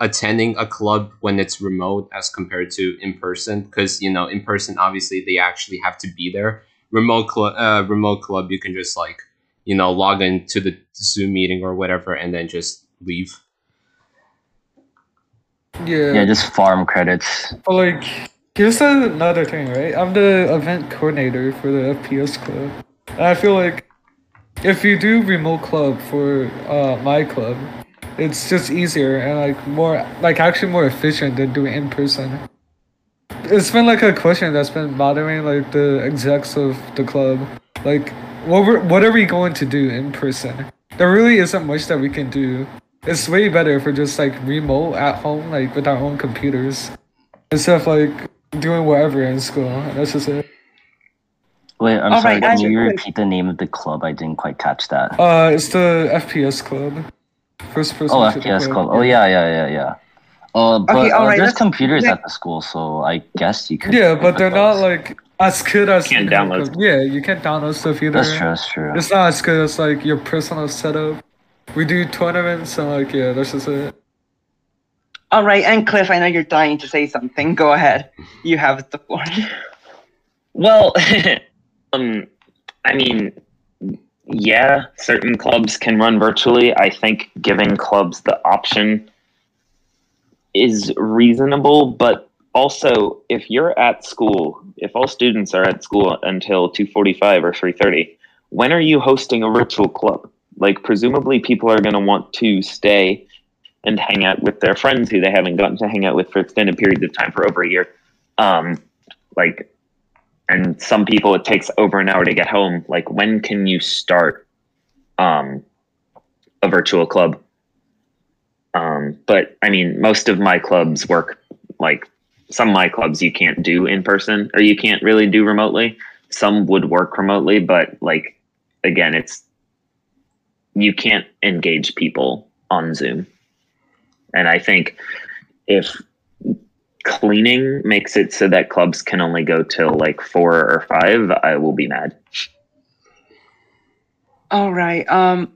Speaker 3: attending a club when it's remote as compared to in person because you know in person obviously they actually have to be there remote club uh, remote club you can just like you know log into the zoom meeting or whatever and then just leave
Speaker 4: Yeah.
Speaker 2: Yeah, just farm credits.
Speaker 4: But like, here's another thing, right? I'm the event coordinator for the FPS club, and I feel like if you do remote club for uh, my club, it's just easier and like more, like actually more efficient than doing in person. It's been like a question that's been bothering like the execs of the club, like what were, what are we going to do in person? There really isn't much that we can do. It's way better for just like remote at home, like with our own computers, instead of like doing whatever in school. That's just it.
Speaker 2: Wait, I'm
Speaker 1: All
Speaker 2: sorry.
Speaker 1: right,
Speaker 2: Can
Speaker 1: Andrew,
Speaker 2: you
Speaker 1: quick.
Speaker 2: repeat the name of the club? I didn't quite catch that.
Speaker 4: Uh, it's the FPS club. First person.
Speaker 2: Oh, FPS club. Oh yeah, yeah, yeah, yeah. Uh, but
Speaker 1: Okay,
Speaker 2: uh,
Speaker 1: alright,
Speaker 2: there's computers
Speaker 1: yeah.
Speaker 2: at the school, so I guess you could.
Speaker 4: Yeah, but they're not like as good as.
Speaker 5: Can't download.
Speaker 4: club. Yeah, you can't download stuff either.
Speaker 2: That's true. That's true.
Speaker 4: It's not as good as like your personal setup. We do tournaments and like yeah, that's just it.
Speaker 1: All right, and Cliff, I know you're dying to say something. Go ahead. You have the floor.
Speaker 5: Well, um, I mean, yeah, certain clubs can run virtually. I think giving clubs the option is reasonable, but also if you're at school, if all students are at school until 2:45 or 3:30, when are you hosting a virtual club? Like presumably people are going to want to stay and hang out with their friends who they haven't gotten to hang out with for extended periods of time for over a year. Um, like and some people it takes over an hour to get home. Like when can you start um a virtual club? Um but i mean most of my clubs work like some of my clubs you can't do in person or you can't really do remotely. Some would work remotely but like again it's you can't engage people on Zoom. And I think if cleaning makes it so that clubs can only go till like four or five, I will be mad.
Speaker 1: All right. Um,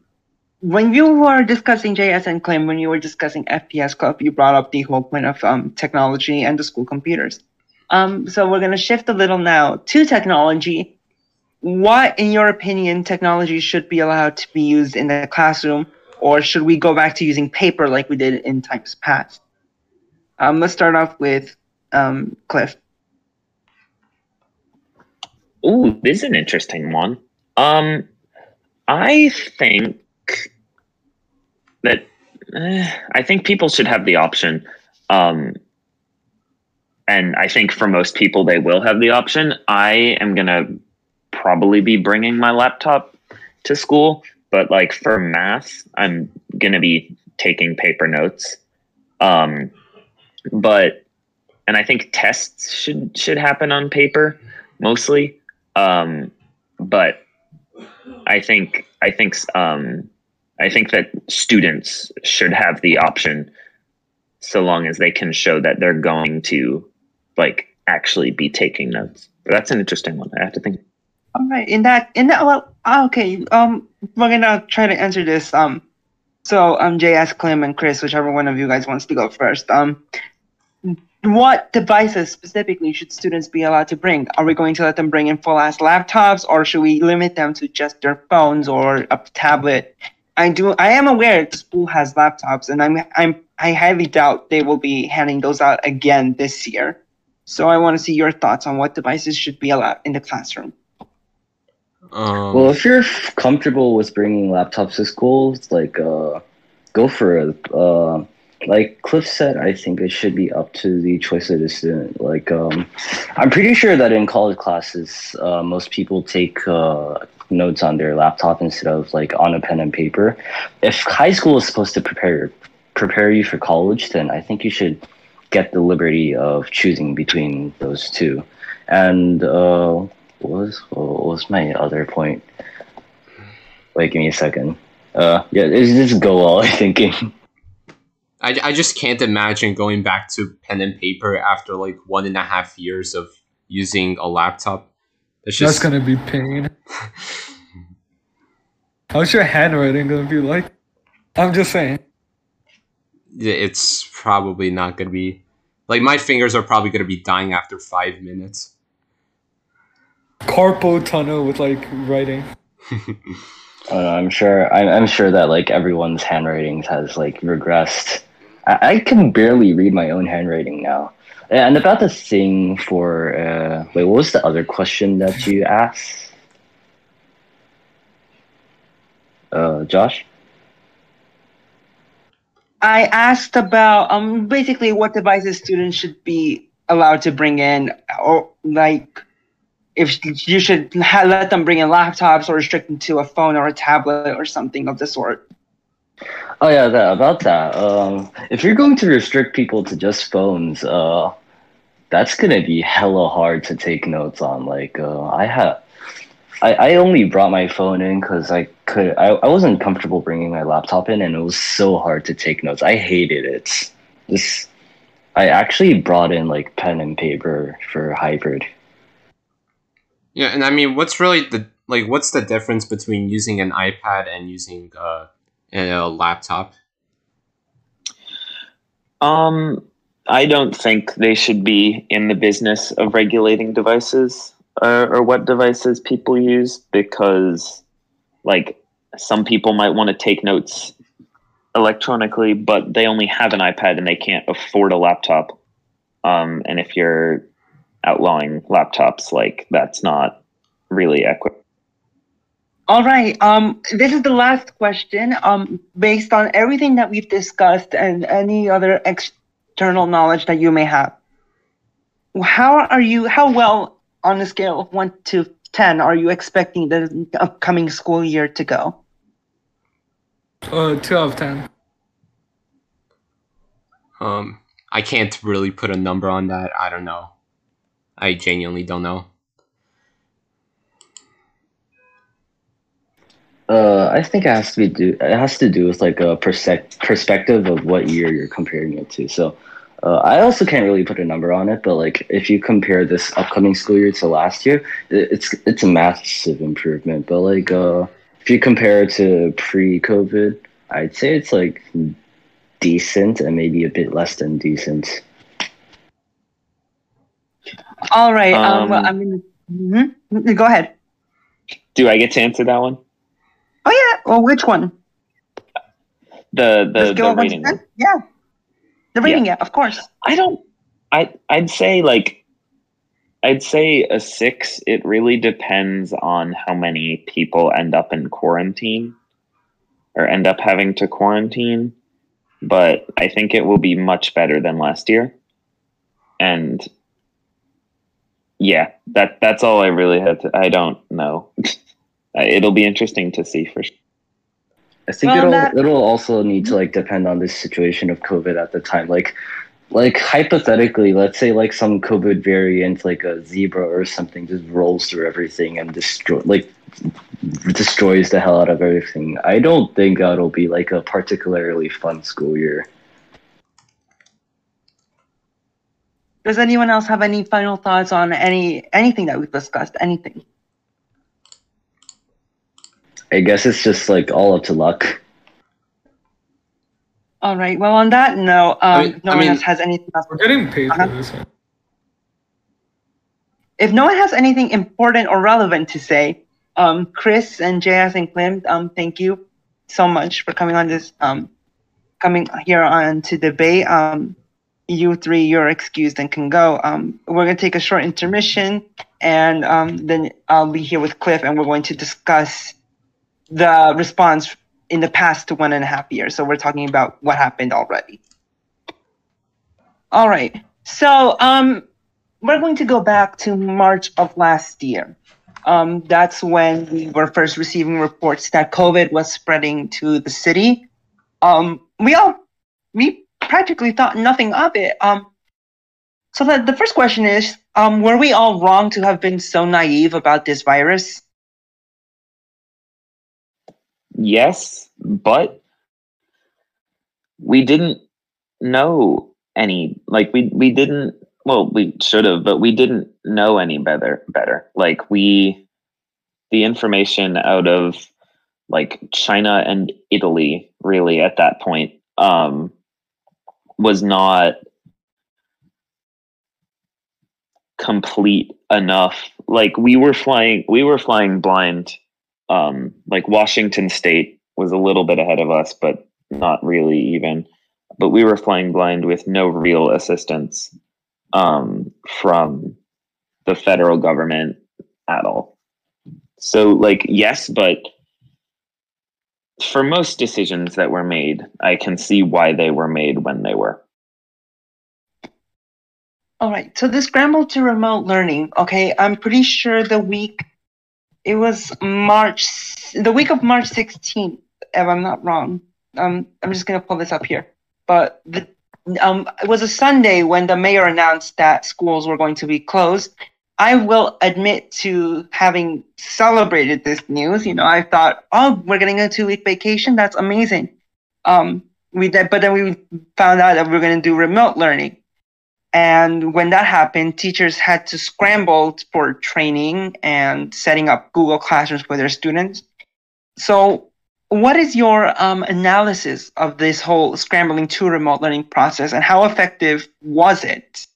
Speaker 1: when you were discussing JS and Clem, when you were discussing FPS Club, you brought up the whole point of um, technology and the school computers. Um, so we're going to shift a little now to technology. What, in your opinion, technology should be allowed to be used in the classroom, or should we go back to using paper like we did in times past? Um, let's start off with um, Cliff.
Speaker 5: Ooh, this is an interesting one. Um, I think that eh, I think people should have the option. Um, and I think for most people, they will have the option. I am gonna probably be bringing my laptop to school, but like for math, I'm gonna be taking paper notes. Um, but and I think tests should should happen on paper mostly. Um, but I think I think um, I think that students should have the option, so long as they can show that they're going to like actually be taking notes. But that's an interesting one. I have to think.
Speaker 1: All right. In that, in that, well, ah, okay. Um, we're gonna try to answer this. Um, so um, JS, Clem, and Chris, whichever one of you guys wants to go first. Um, what devices specifically should students be allowed to bring? Are we going to let them bring in full ass laptops, or should we limit them to just their phones or a tablet? I do. I am aware the school has laptops, and I'm I'm I highly doubt they will be handing those out again this year. So I want to see your thoughts on what devices should be allowed in the classroom.
Speaker 3: Um,
Speaker 2: Well, if you're comfortable with bringing laptops to school, like uh, go for it. Uh, like Cliff said, I think it should be up to the choice of the student. Like, um, I'm pretty sure that in college classes, uh, most people take uh, notes on their laptop instead of like on a pen and paper. If high school is supposed to prepare prepare you for college, then I think you should get the liberty of choosing between those two. And uh, what was what was my other point? Wait, give me a second. Uh, yeah, it's just go all I'm thinking.
Speaker 3: I, I just can't imagine going back to pen and paper after like one and a half years of using a laptop. It's
Speaker 4: That's
Speaker 3: just
Speaker 4: gonna be pain. How's your handwriting gonna be like? I'm just saying.
Speaker 3: Yeah, it's probably not gonna be like my fingers are probably gonna be dying after five minutes.
Speaker 4: Carpal tunnel with like writing.
Speaker 2: Uh, I'm sure. I'm, I'm sure that like everyone's handwritings has like regressed. I, I can barely read my own handwriting now. And about the thing for uh, wait, what was the other question that you asked? Uh, Josh.
Speaker 1: I asked about um basically what devices students should be allowed to bring in, or like if you should ha- let them bring in laptops or restrict them to a phone or a tablet or something of the sort.
Speaker 2: Oh yeah, that about that. Um, if you're going to restrict people to just phones, uh, that's gonna be hella hard to take notes on. Like, uh, I had, I, I only brought my phone in because I could. I, I wasn't comfortable bringing my laptop in, and it was so hard to take notes. I hated it. This, I actually brought in like pen and paper for hybrid.
Speaker 3: Yeah, and I mean, what's really the like? What's the difference between using an iPad and using uh, a laptop?
Speaker 5: Um, I don't think they should be in the business of regulating devices uh, or what devices people use because, like, some people might want to take notes electronically, but they only have an iPad and they can't afford a laptop. Um, and if you're outlawing laptops, like, that's not really equitable.
Speaker 1: All right. Um, this is the last question. Um, based on everything that we've discussed and any other external knowledge that you may have, how are you? How well on a scale of one to ten are you expecting the upcoming school year to go?
Speaker 4: Uh, two out of ten.
Speaker 3: Um, I can't really put a number on that. I don't know. I genuinely don't know.
Speaker 2: Uh, I think it has to be do. It has to do with like a persec- perspective of what year you're comparing it to. So, uh, I also can't really put a number on it, but like if you compare this upcoming school year to last year, it's it's a massive improvement. But like uh, if you compare it to pre-COVID, I'd say it's like decent and maybe a bit less than decent.
Speaker 1: All right. Um, well,
Speaker 5: Um,
Speaker 1: I mean, mhm. go ahead.
Speaker 5: Do I get to answer that one?
Speaker 1: Oh yeah. Well, which one?
Speaker 5: The the,
Speaker 1: The scale
Speaker 5: the
Speaker 1: of one to
Speaker 5: rating.
Speaker 1: ten? Yeah. The rating, yeah, of course.
Speaker 5: I don't. I I'd say like. I'd say a six. It really depends on how many people end up in quarantine, or end up having to quarantine. But I think it will be much better than last year, and yeah, that that's all I really had to. I don't know. It'll be interesting to see for sure.
Speaker 2: I think
Speaker 1: Well,
Speaker 2: it'll
Speaker 1: that-
Speaker 2: it'll also need to like depend on the situation of COVID at the time. Like like hypothetically, let's say like some COVID variant like a zebra or something just rolls through everything and destroy like destroys the hell out of everything. I don't think that'll be like a particularly fun school year.
Speaker 1: Does anyone else have any final thoughts on any anything that we've discussed? Anything?
Speaker 2: I guess it's just like all up to luck.
Speaker 1: All right. Well, on that note, um,
Speaker 3: I mean-
Speaker 1: no
Speaker 3: I
Speaker 1: one
Speaker 3: mean-
Speaker 1: else has anything else.
Speaker 4: We're getting paid
Speaker 1: Uh-huh.
Speaker 4: for this. One.
Speaker 1: If no one has anything important or relevant to say, um, Chris and JS and Clint, um, thank you so much for coming on this, um, coming here on to debate. Um, you three, you're excused and can go. Um, we're gonna take a short intermission, and um, then I'll be here with Cliff, and we're going to discuss the response in the past one and a half years. So we're talking about what happened already. All right. So um, we're going to go back to March of last year. Um, that's when we were first receiving reports that COVID was spreading to the city. Um, we all, we practically thought nothing of it. Um, so the, the first question is, um, were we all wrong to have been so naive about this virus?
Speaker 5: Yes, but we didn't know any like we we didn't well we should have but we didn't know any better better like we the information out of like China and Italy really at that point um was not complete enough like we were flying we were flying blind um, like Washington State was a little bit ahead of us, but not really even. But we were flying blind with no real assistance um, from the federal government at all. So, like, yes, but for most decisions that were made, I can see why they were made when they were.
Speaker 1: All right. So the scramble to remote learning. Okay, I'm pretty sure the week it was March, the week of March 16th, if I'm not wrong. Um, I'm just gonna pull this up here. But the um, it was a Sunday when the mayor announced that schools were going to be closed. I will admit to having celebrated this news. You know, I thought, oh, we're getting a two week vacation. That's amazing. Um, we did, but then we found out that we are going to do remote learning. And when that happened, teachers had to scramble for training and setting up Google Classrooms for their students. So, what is your um, analysis of this whole scrambling to remote learning process and how effective was it?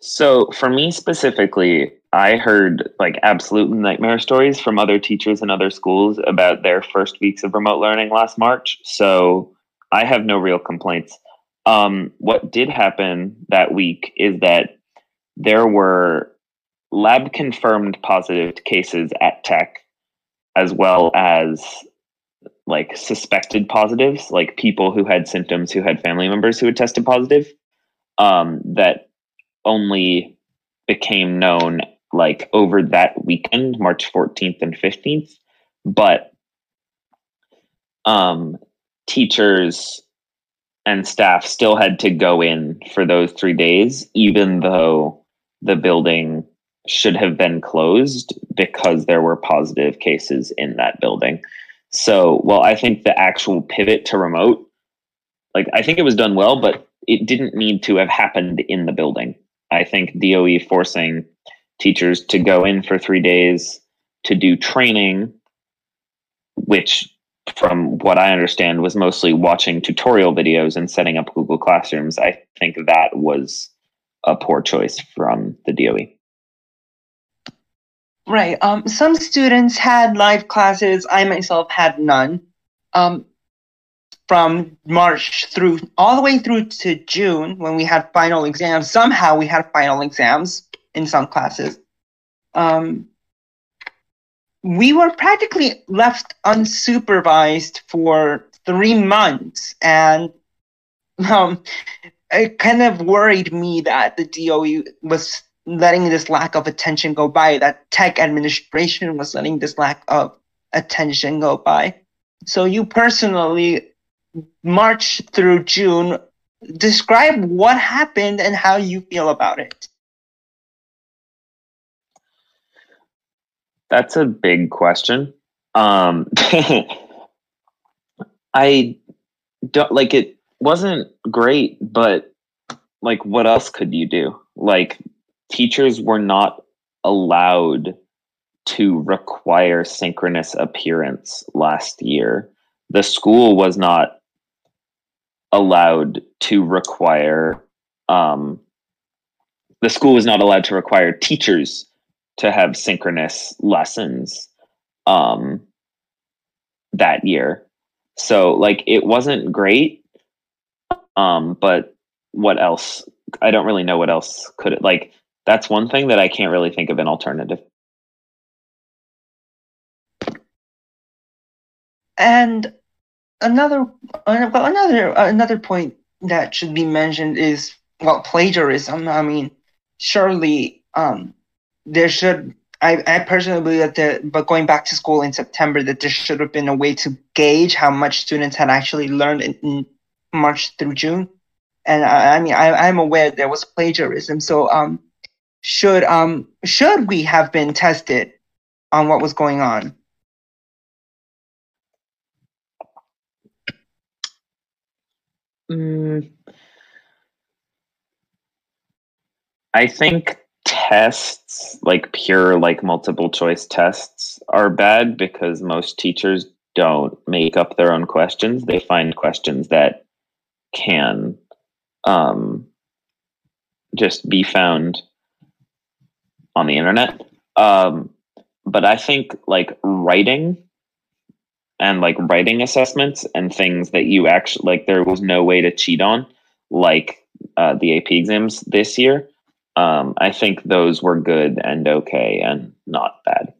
Speaker 5: So for me specifically, I heard like absolute nightmare stories from other teachers in other schools about their first weeks of remote learning last March. So I have no real complaints. Um, what did happen that week is that there were lab confirmed positive cases at Tech, as well as like suspected positives, like people who had symptoms who had family members who had tested positive. Um, that only became known like over that weekend, March 14th and 15th. But um, teachers and staff still had to go in for those three days, even though the building should have been closed because there were positive cases in that building. So, well, I think the actual pivot to remote, like, I think it was done well, but it didn't need to have happened in the building. I think DOE forcing teachers to go in for three days to do training, which, from what I understand, was mostly watching tutorial videos and setting up Google Classrooms. I think that was a poor choice from the DOE.
Speaker 1: Right. Um, some students had live classes. I myself had none. Um, from March through all the way through to June when we had final exams. Somehow we had final exams in some classes. Um, we were practically left unsupervised for three months, and um, it kind of worried me that the DOE was letting this lack of attention go by, that tech administration was letting this lack of attention go by. So you personally, March through June, describe what happened and how you feel about it.
Speaker 5: That's a big question. Um, I don't like it wasn't great, but like what else could you do? Like teachers were not allowed to require synchronous appearance last year. The school was not allowed to require um, the school was not allowed to require teachers to have synchronous lessons um, that year. So like it wasn't great, um, but what else? I don't really know what else could it like that's one thing that I can't really think of an alternative.
Speaker 1: And another another another point that should be mentioned is well plagiarism. I mean, surely um, there should. I, I personally believe that the but going back to school in September that there should have been a way to gauge how much students had actually learned in, in March through June. And I, I mean I, I'm aware there was plagiarism. So um should um should we have been tested on what was going on?
Speaker 5: Mm, I think tests, like pure like multiple choice tests, are bad because most teachers don't make up their own questions. They find questions that can um, just be found on the internet. Um, but I think like writing and like writing assessments and things that you actually like, there was no way to cheat on, like uh, the AP exams this year. Um, I think those were good and okay and not bad.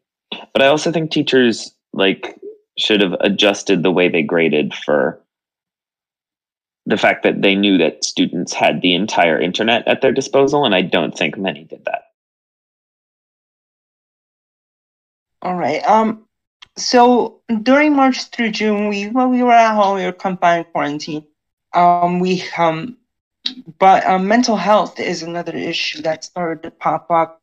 Speaker 5: But I also think teachers like should have adjusted the way they graded for the fact that they knew that students had the entire internet at their disposal, and I don't think many did that.
Speaker 1: All right. Um. So during March through June, we well, we were at home. We were confined quarantine. Um. We um. But um, mental health is another issue that started to pop up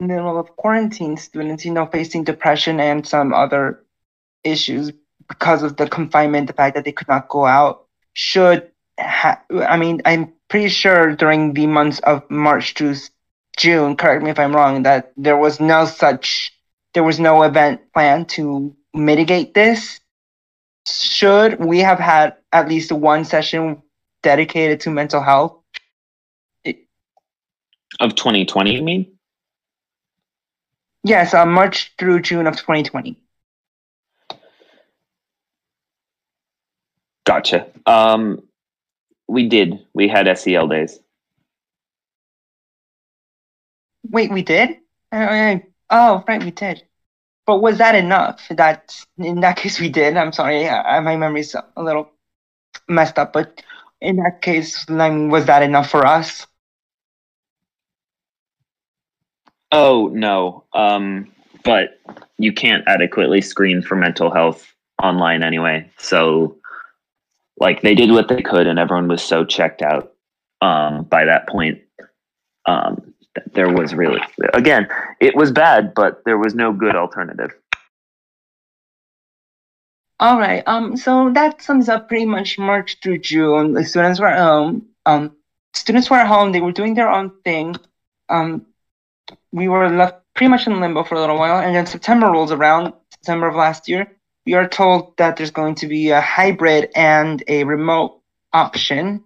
Speaker 1: in the middle of quarantine. Students, you know, facing depression and some other issues because of the confinement, the fact that they could not go out. Should ha- I mean, I'm pretty sure during the months of March to June, correct me if I'm wrong, that there was no such there was no event planned to mitigate this. Should we have had at least one session dedicated to mental health?
Speaker 5: Of 2020, you mean?
Speaker 1: Yes, uh, March through June of 2020.
Speaker 5: Gotcha. Um, we did. We had SEL days.
Speaker 1: Wait, we did? Uh, oh, right, we did. But was that enough? That in that case we did. I'm sorry, I, my memory's a little messed up. But in that case, I mean, was that enough for us?
Speaker 5: Oh no, um, but you can't adequately screen for mental health online anyway. So, like, they did what they could, and everyone was so checked out um, by that point um, there was really again it was bad but there was no good alternative
Speaker 1: All right. Um. So that sums up pretty much March through June. The students were home. Um. Students were at home. They were doing their own thing. Um. We were left pretty much in limbo for a little while, and then September rolls around. September of last year, we are told that there's going to be a hybrid and a remote option.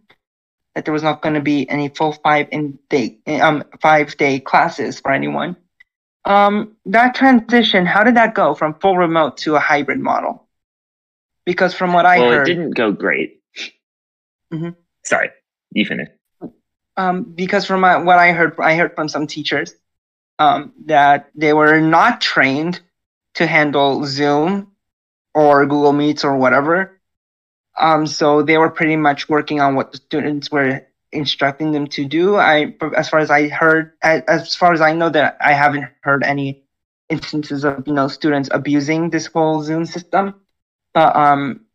Speaker 1: That there was not going to be any full five in day um five day classes for anyone. Um. That transition. How did that go from full remote to a hybrid model? Because from what I
Speaker 5: well
Speaker 1: heard,
Speaker 5: it didn't go great
Speaker 1: Mm-hmm.
Speaker 5: sorry you finish
Speaker 1: um, because from my, what I heard, I heard from some teachers um, that they were not trained to handle Zoom or Google Meets or whatever. Um, so they were pretty much working on what the students were instructing them to do. I, as far as I heard, as, far as I know, that I haven't heard any instances of you know students abusing this whole Zoom system. But um,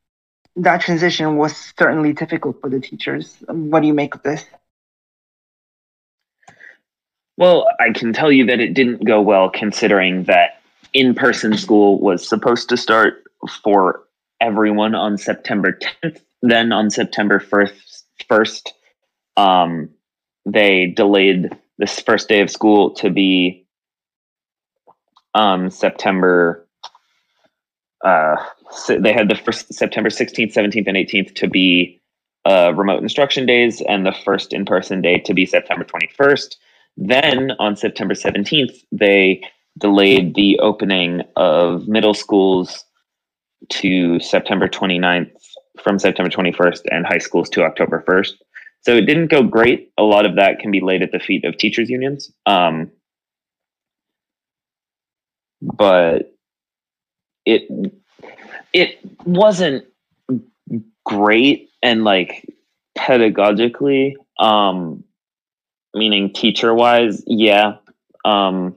Speaker 1: that transition was certainly difficult for the teachers. What do you make of this?
Speaker 5: Well, I can tell you that it didn't go well considering that in person school was supposed to start for everyone on September 10th. Then on September 1st, 1st um, they delayed this first day of school to be um, September. Uh, so they had the first September 16th, 17th, and 18th to be uh, remote instruction days, and the first in person day to be September 21st. Then on September 17th, they delayed the opening of middle schools to September 29th from September 21st and high schools to October 1st. So it didn't go great. A lot of that can be laid at the feet of teachers' unions. Um, but it it wasn't great and like pedagogically um meaning teacher wise yeah um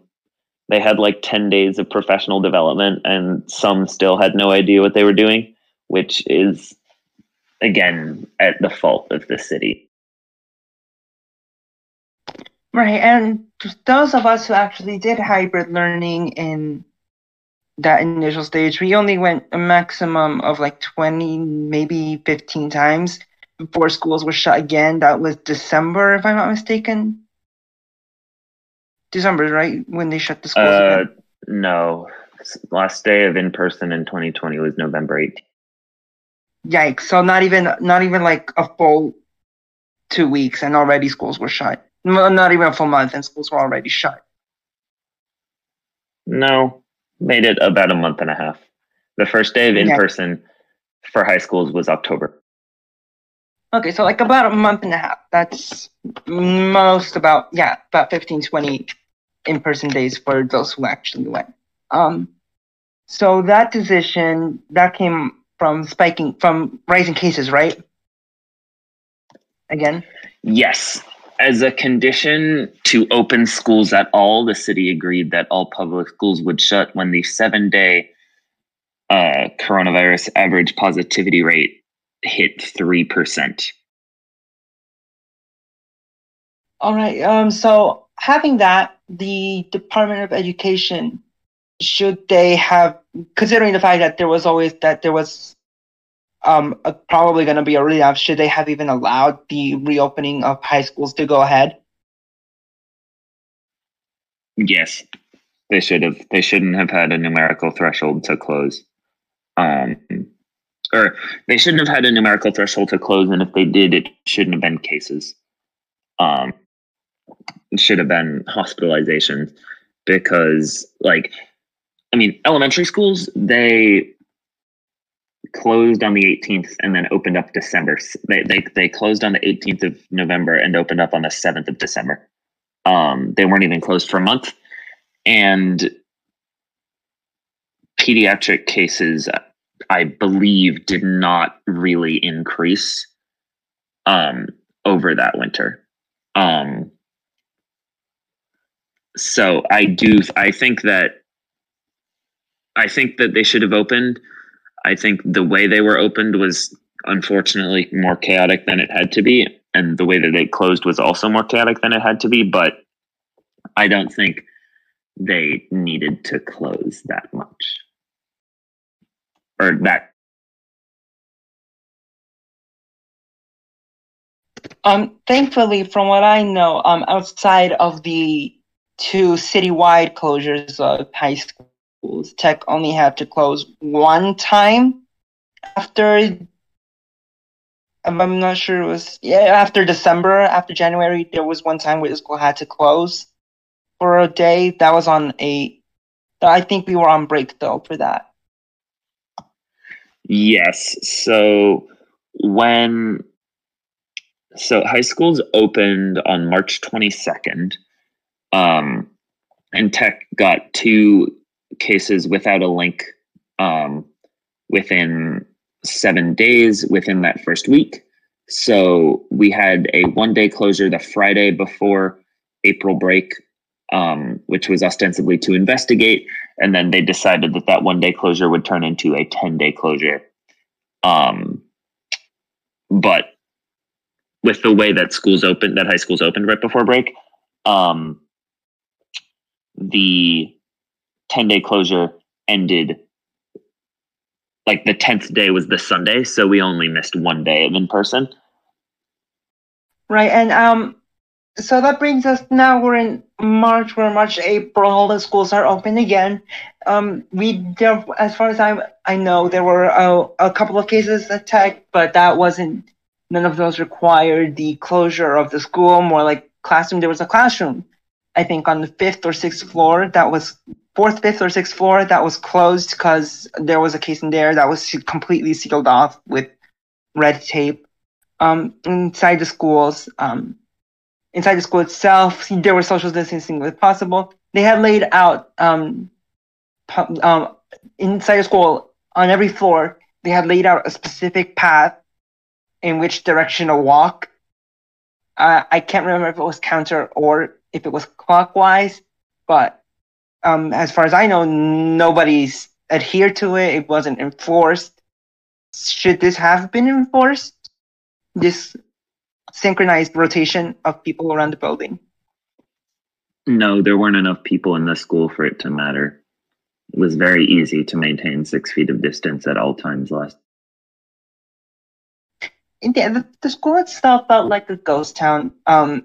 Speaker 5: they had like 10 days of professional development and some still had no idea what they were doing which is again at the fault of the city
Speaker 1: Right, and those of us who actually did hybrid learning in that initial stage, we only went a maximum of like 20, maybe 15 times before schools were shut again. That was December, if I'm not mistaken. December, right? When they shut the schools
Speaker 5: uh
Speaker 1: again.
Speaker 5: no last day of in person in 2020 was november 18th
Speaker 1: Yikes. So not even not even like a full two weeks and already schools were shut. No, Not even a full month and schools were already shut.
Speaker 5: no made it about a month and a half the first day of in person for high schools was october
Speaker 1: Okay, so like about a month and a half. That's most about yeah, about 15, 20 in-person days for those who actually went. Um, so that decision that came from spiking from rising cases, right? Again,
Speaker 5: Yes. As a condition to open schools at all, the city agreed that all public schools would shut when the seven day uh, coronavirus average positivity rate hit 3%.
Speaker 1: all right. Um, so having that, the Department of Education should they have considering the fact that there was always that there was um a, probably going to be a relapse should they have even allowed the reopening of high schools to go ahead
Speaker 5: Yes, they should have. They shouldn't have had a numerical threshold to close. Um, or they shouldn't have had a numerical threshold to close, and if they did, it shouldn't have been cases. Um, it should have been hospitalizations because, like, I mean, elementary schools they closed on the 18th and then opened up December. They they they closed on the 18th of November and opened up on the 7th of December. Um, they weren't even closed for a month, and pediatric cases, I believe, did not really increase um, over that winter. Um, so I do. I think that I think that they should have opened. I think the way they were opened was unfortunately more chaotic than it had to be, and the way that they closed was also more chaotic than it had to be. But I don't think they needed to close that much or that
Speaker 1: Um, thankfully, from what I know, um, outside of the two citywide closures of high schools, Tech only had to close one time after. I'm not sure it was yeah after December, after January, there was one time where the school had to close for a day. That was on a. I think we were on break though for that.
Speaker 5: Yes. So when so high schools opened on March 22nd, um, and Tech got two cases without a link um, within seven days within that first week. So we had a one day closure the Friday before April break, um, which was ostensibly to investigate. And then they decided that that one day closure would turn into a 10 day closure. Um, but with the way that schools opened, that high schools opened right before break, um, the 10 day closure ended like the 10th day was the Sunday. So we only missed one day of in person.
Speaker 1: Right, and um, so that brings us now we're in March, we're March, April, the schools are open again. Um, we there, as far as I I know, there were a, a couple of cases at Tech, but that wasn't none of those required the closure of the school. More like classroom. There was a classroom, I think, on the fifth or sixth floor that was fourth, fifth, or sixth floor that was closed because there was a case in there that was completely sealed off with red tape. Um, inside the schools, um, inside the school itself, there was social distancing if possible. They had laid out um, um, inside the school on every floor. They had laid out a specific path in which direction to walk. Uh, I can't remember if it was counter or if it was clockwise, but um, as far as I know, nobody's adhered to it. It wasn't enforced. Should this have been enforced? This synchronized rotation of people around the building.
Speaker 5: No, there weren't enough people in the school for it to matter. It was very easy to maintain six feet of distance at all times last.
Speaker 1: Yeah, the, the school itself felt like a ghost town, um,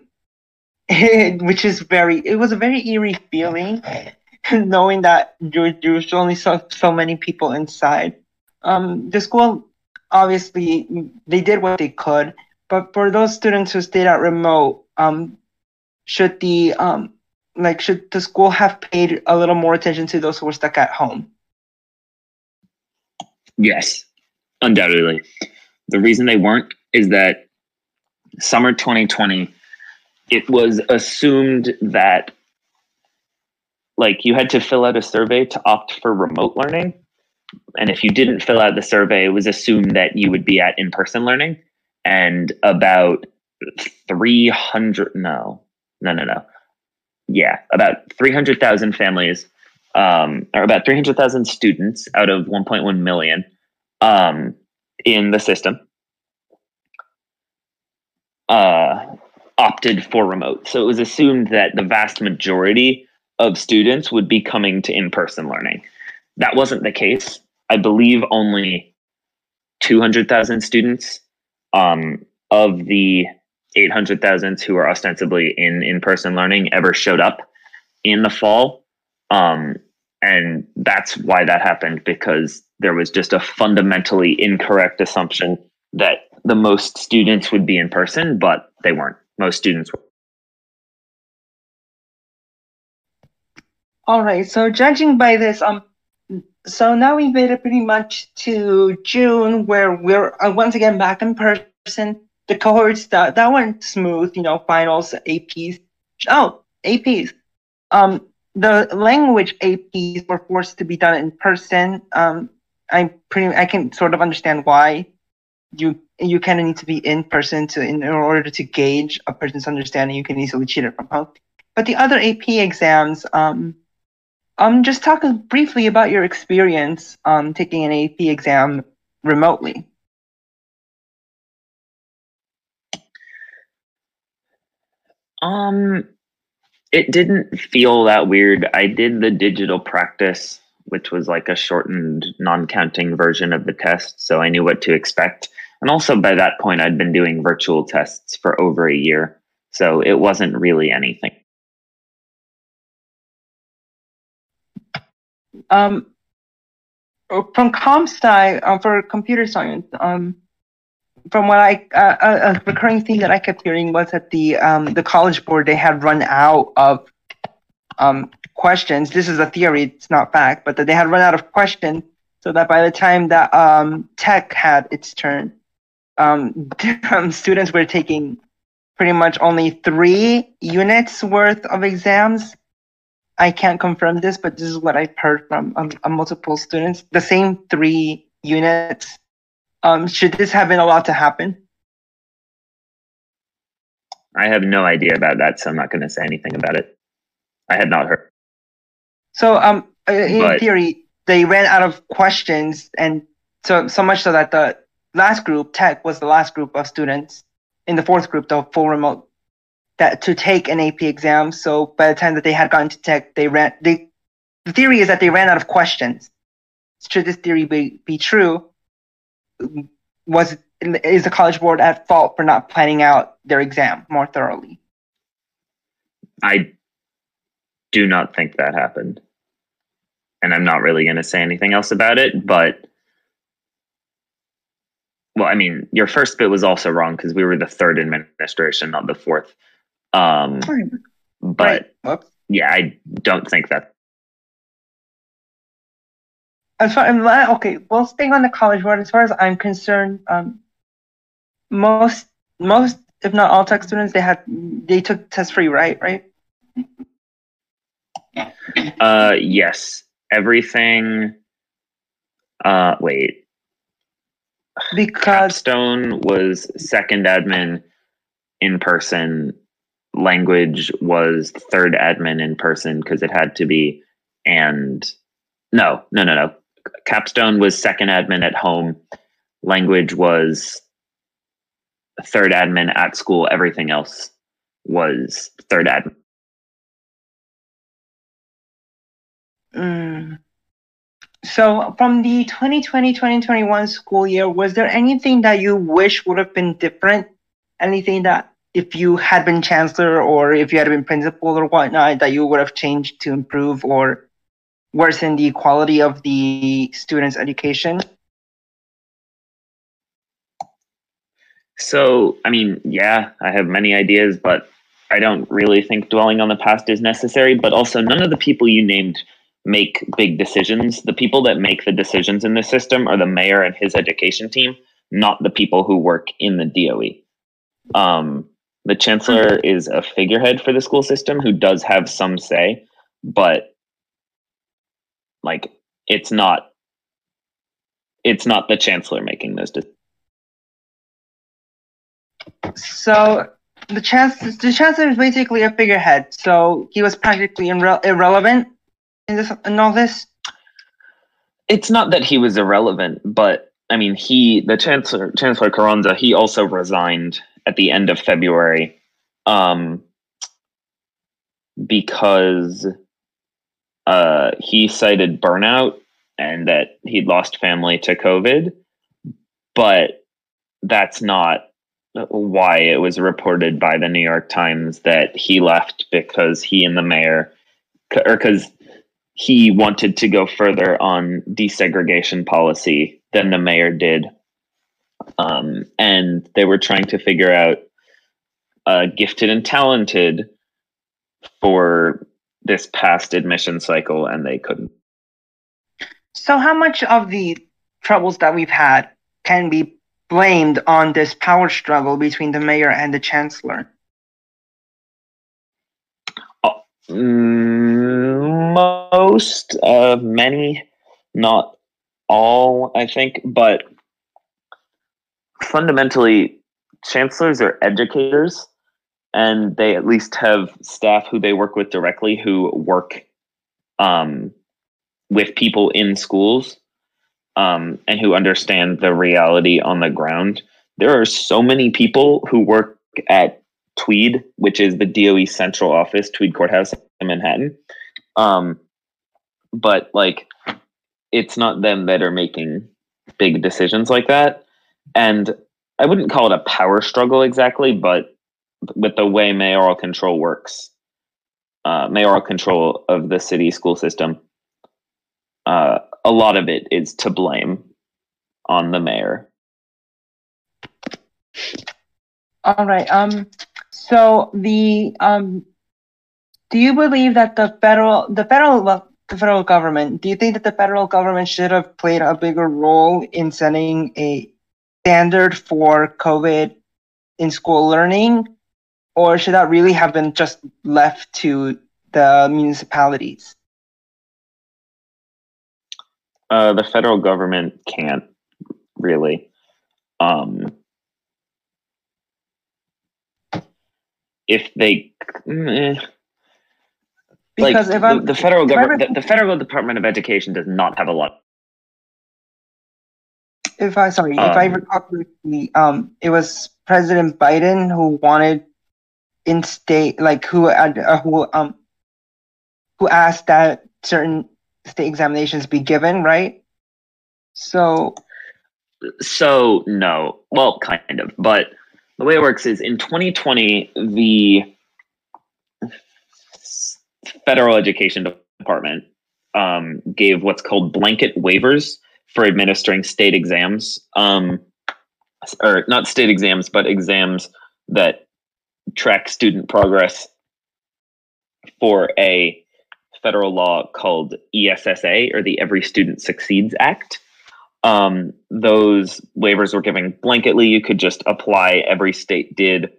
Speaker 1: which is very. It was a very eerie feeling, knowing that there, there was only so so many people inside. Um, the school obviously they did what they could, but for those students who stayed at remote, um, should the um, like should the school have paid a little more attention to those who were stuck at home?
Speaker 5: Yes, undoubtedly. The reason they weren't is that summer 2020, it was assumed that like you had to fill out a survey to opt for remote learning. And if you didn't fill out the survey, it was assumed that you would be at in person learning. And about 300, no, no, no, no. Yeah, about 300,000 families, um, or about 300,000 students out of 1.1 million um, in the system uh, opted for remote. So it was assumed that the vast majority of students would be coming to in person learning. That wasn't the case. I believe only 200,000 students um, of the 800,000 who are ostensibly in in person learning ever showed up in the fall. Um, and that's why that happened because there was just a fundamentally incorrect assumption that the most students would be in person, but they weren't. Most students were.
Speaker 1: All right. So judging by this, um, so now we made it pretty much to June, where we're uh, once again back in person. The cohorts that that went smooth, you know, finals, APs. Oh, APs. Um, the language APs were forced to be done in person. Um, I pretty I can sort of understand why you you kind of need to be in person to in order to gauge a person's understanding. You can easily cheat it from home. But the other AP exams, um, um, just talk briefly about your experience um, taking an AP exam remotely.
Speaker 5: Um, it didn't feel that weird. I did the digital practice, which was like a shortened, non counting version of the test. So I knew what to expect. And also by that point, I'd been doing virtual tests for over a year. So it wasn't really anything.
Speaker 1: Um, from comp sci, uh, for computer science, um, from what I uh, a, a recurring theme that I kept hearing was that the um, the college board they had run out of um, questions. This is a theory; it's not fact, but that they had run out of questions, so that by the time that um, tech had its turn, um, students were taking pretty much only three units worth of exams. I can't confirm this, but this is what I've heard from um, multiple students. The same three units um, should this have been allowed to happen?
Speaker 5: I have no idea about that, so I'm not going to say anything about it. I had not heard.
Speaker 1: So, um, uh, in
Speaker 5: But-
Speaker 1: theory, they ran out of questions, and so so much so that the last group, tech, was the last group of students in the fourth group, the full remote, that to take an AP exam. So by the time that they had gotten to tech, they ran. They, the theory is that they ran out of questions. Should this theory be, be true? Was is the college board at fault for not planning out their exam more thoroughly?
Speaker 5: I do not think that happened. And I'm not really going to say anything else about it, but well, I mean, your first bit was also wrong because we were the third administration, not the fourth. Um, but
Speaker 1: Right.
Speaker 5: Yeah, I don't think that.
Speaker 1: As far as okay, well, staying on the college board, as far as I'm concerned, um, most most if not all tech students they had they took test free, right? Right?
Speaker 5: Uh, yes, everything. Uh, wait,
Speaker 1: Because
Speaker 5: Capstone was second admin in person. Language was third admin in person because it had to be. And no, no, no, no. Capstone was second admin at home. Language was third admin at school. Everything else was third admin.
Speaker 1: mm, so from the 2020-2021 school year, was there anything that you wish would have been different? Anything that if you had been chancellor or if you had been principal or whatnot that you would have changed to improve or worsen the quality of the students' education?
Speaker 5: So, I mean, yeah, I have many ideas, but I don't really think dwelling on the past is necessary. But also, none of the people you named make big decisions. The people that make the decisions in the system are the mayor and his education team, not the people who work in the DOE. Um, the chancellor is a figurehead for the school system who does have some say, but like it's not it's not the chancellor making those decisions.
Speaker 1: So the chancellor, the chancellor is basically a figurehead. So he was practically irre- irrelevant in this in all this.
Speaker 5: it's not that he was irrelevant, but I mean, he, the chancellor, Chancellor Carranza, he also resigned at the end of February, um, because uh, he cited burnout and that he'd lost family to COVID, but that's not why it was reported by the New York Times that he left because he and the mayor, or because he wanted to go further on desegregation policy than the mayor did. Um, and they were trying to figure out uh, gifted and talented for this past admission cycle, and they couldn't.
Speaker 1: So how much of the troubles that we've had can be blamed on this power struggle between the mayor and the chancellor?
Speaker 5: Mm, most, uh, many, not all, I think, but fundamentally, chancellors are educators, and they at least have staff who they work with directly who work um, with people in schools um, and who understand the reality on the ground. There are so many people who work at Tweed, which is the DOE central office, Tweed Courthouse in Manhattan. Um, but like, it's not them that are making big decisions like that. And I wouldn't call it a power struggle exactly, but with the way mayoral control works, uh, mayoral control of the city school system, uh, a lot of it is to blame on the mayor.
Speaker 1: All right. Um. So the um, do you believe that the federal the federal well, the federal government do you think that the federal government should have played a bigger role in sending a standard for COVID in school learning, or should that really have been just left to the municipalities?
Speaker 5: Uh, the federal government can't really. Um, if they, eh,
Speaker 1: Because
Speaker 5: like
Speaker 1: if I'm
Speaker 5: the, the federal government, the, the federal Department of Education does not have a lot.
Speaker 1: If I sorry, if I
Speaker 5: Um,
Speaker 1: recall correctly, um, it was President Biden who wanted in state like who uh, who um who asked that certain state examinations be given, right? So
Speaker 5: So no, well, kind of, but the way it works is in 2020, the federal education department um, gave what's called blanket waivers for administering state exams, um, or not state exams, but exams that track student progress for a federal law called ESSA or the Every Student Succeeds Act um, those waivers were given blanketly. You could just apply. Every state did,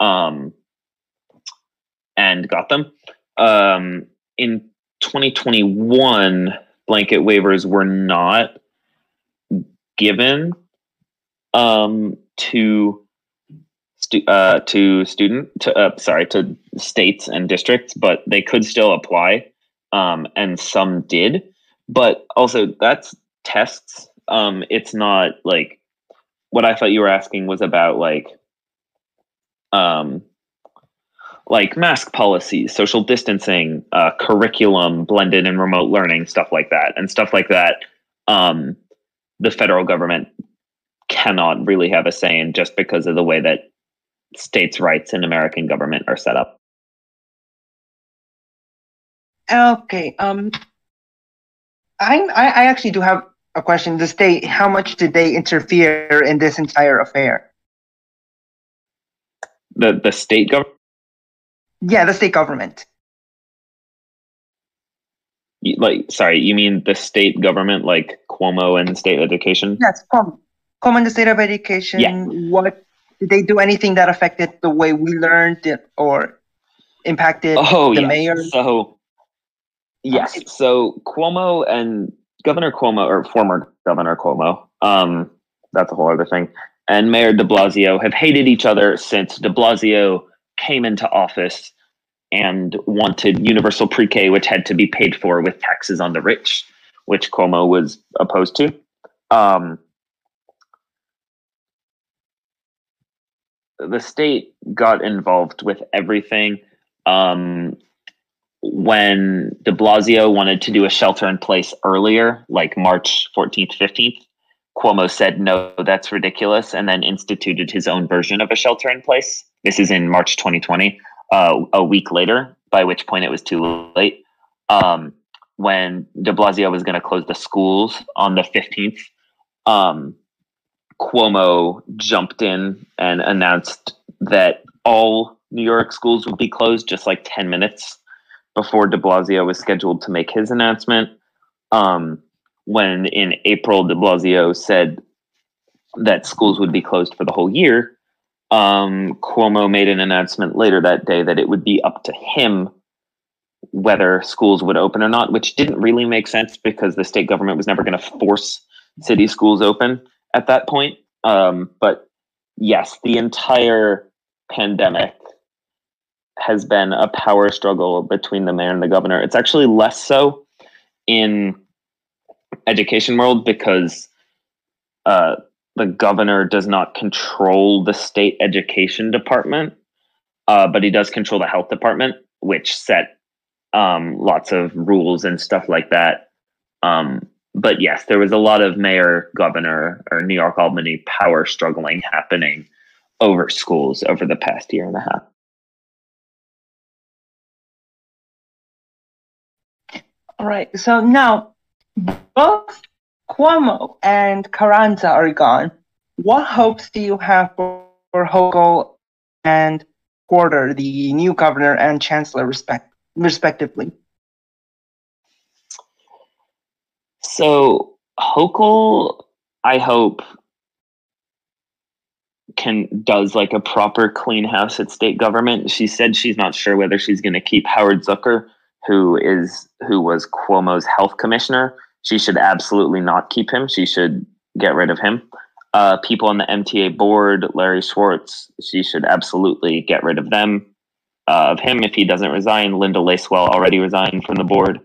Speaker 5: um, and got them. Um, in 2021, blanket waivers were not given um, to stu- uh, to student to uh, sorry to states and districts, but they could still apply, um, and some did. But also, that's tests um it's not like what i thought you were asking was about like um like mask policies social distancing uh, curriculum blended and remote learning stuff like that and stuff like that um the federal government cannot really have a say in just because of the way that states rights and american government are set up
Speaker 1: okay, um, I I I actually do have a question. The state, how much did they interfere in this entire affair?
Speaker 5: the the state government
Speaker 1: Yeah, the state government.
Speaker 5: Like sorry you mean the state government like cuomo and state education
Speaker 1: Yes, come. Come on the state of education.
Speaker 5: Yeah.
Speaker 1: What did they do anything that affected the way we learned it or impacted
Speaker 5: Oh,
Speaker 1: the
Speaker 5: yes.
Speaker 1: mayor?
Speaker 5: So, yes. So Cuomo and Governor Cuomo, or former Governor Cuomo, um, that's a whole other thing, and Mayor De Blasio have hated each other since De Blasio came into office and wanted universal pre-K, which had to be paid for with taxes on the rich, which Cuomo was opposed to. Um, the state got involved with everything. Um, when de Blasio wanted to do a shelter in place earlier, like March 14th, 15th, Cuomo said, no, that's ridiculous, and then instituted his own version of a shelter in place. This is in March 2020, uh, a week later, by which point it was too late. Um, when de Blasio was going to close the schools on the 15th, um, Cuomo jumped in and announced that all New York schools would be closed just like 10 minutes before de Blasio was scheduled to make his announcement. Um, when in April, de Blasio said that schools would be closed for the whole year, um, Cuomo made an announcement later that day that it would be up to him whether schools would open or not, which didn't really make sense because the state government was never going to force city schools open at that point. Um, but yes, the entire pandemic has been a power struggle between the mayor and the governor. It's actually less so in education world because uh, the governor does not control the state education department. uh, but he does control the health department, which set um, lots of rules and stuff like that. Um, but yes, there was a lot of mayor, governor, or New York Albany power struggling happening over schools over the past year and a half.
Speaker 1: All right. So now both Cuomo and Carranza are gone. What hopes do you have for, for Hochul and Porter, the new governor and chancellor, respect, respectively?
Speaker 5: So Hochul, I hope, can does like a proper clean house at state government. She said she's not sure whether she's going to keep Howard Zucker, who is who was Cuomo's health commissioner. She should absolutely not keep him. She should get rid of him. Uh, people on the MTA board, Larry Schwartz, she should absolutely get rid of them. Uh, of him if he doesn't resign. Linda Lacewell already resigned from the board.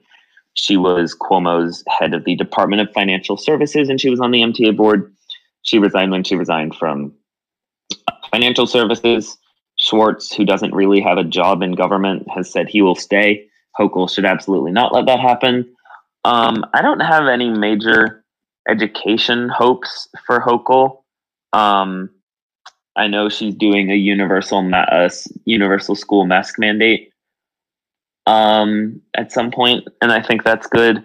Speaker 5: She was Cuomo's head of the Department of Financial Services, and she was on the MTA board. She resigned when she resigned from financial services. Schwartz, who doesn't really have a job in government, has said he will stay. Hochul should absolutely not let that happen. Um, I don't have any major education hopes for Hochul. Um, I know she's doing a universal ma- uh, universal school mask mandate um, at some point, and I think that's good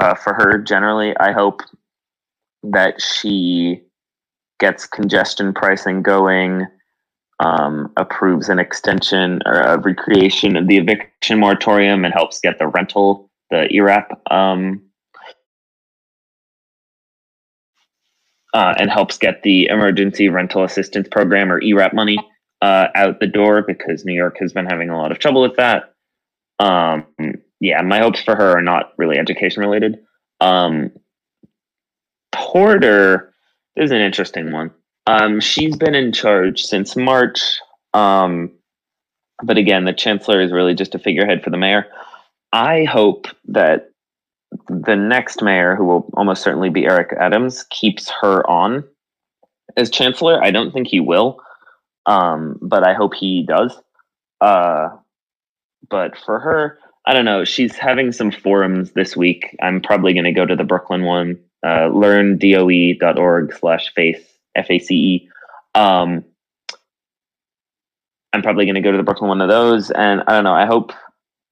Speaker 5: uh, for her. Generally, I hope that she gets congestion pricing going, um, approves an extension or a recreation of the eviction moratorium, and helps get the rental, the ERAP, um, uh, and helps get the emergency rental assistance program or ERAP money uh, out the door because New York has been having a lot of trouble with that. Um, yeah, my hopes for her are not really education related. Um, Porter is an interesting one. Um, she's been in charge since March. Um, but again, the chancellor is really just a figurehead for the mayor. I hope that the next mayor, who will almost certainly be Eric Adams, keeps her on as chancellor. I don't think he will, um, but I hope he does. Uh, but for her, I don't know. She's having some forums this week. I'm probably going to go to the Brooklyn one uh, learndoe.org slash face f-a-c-e um, i'm probably going to go to the brooklyn one of those and i don't know i hope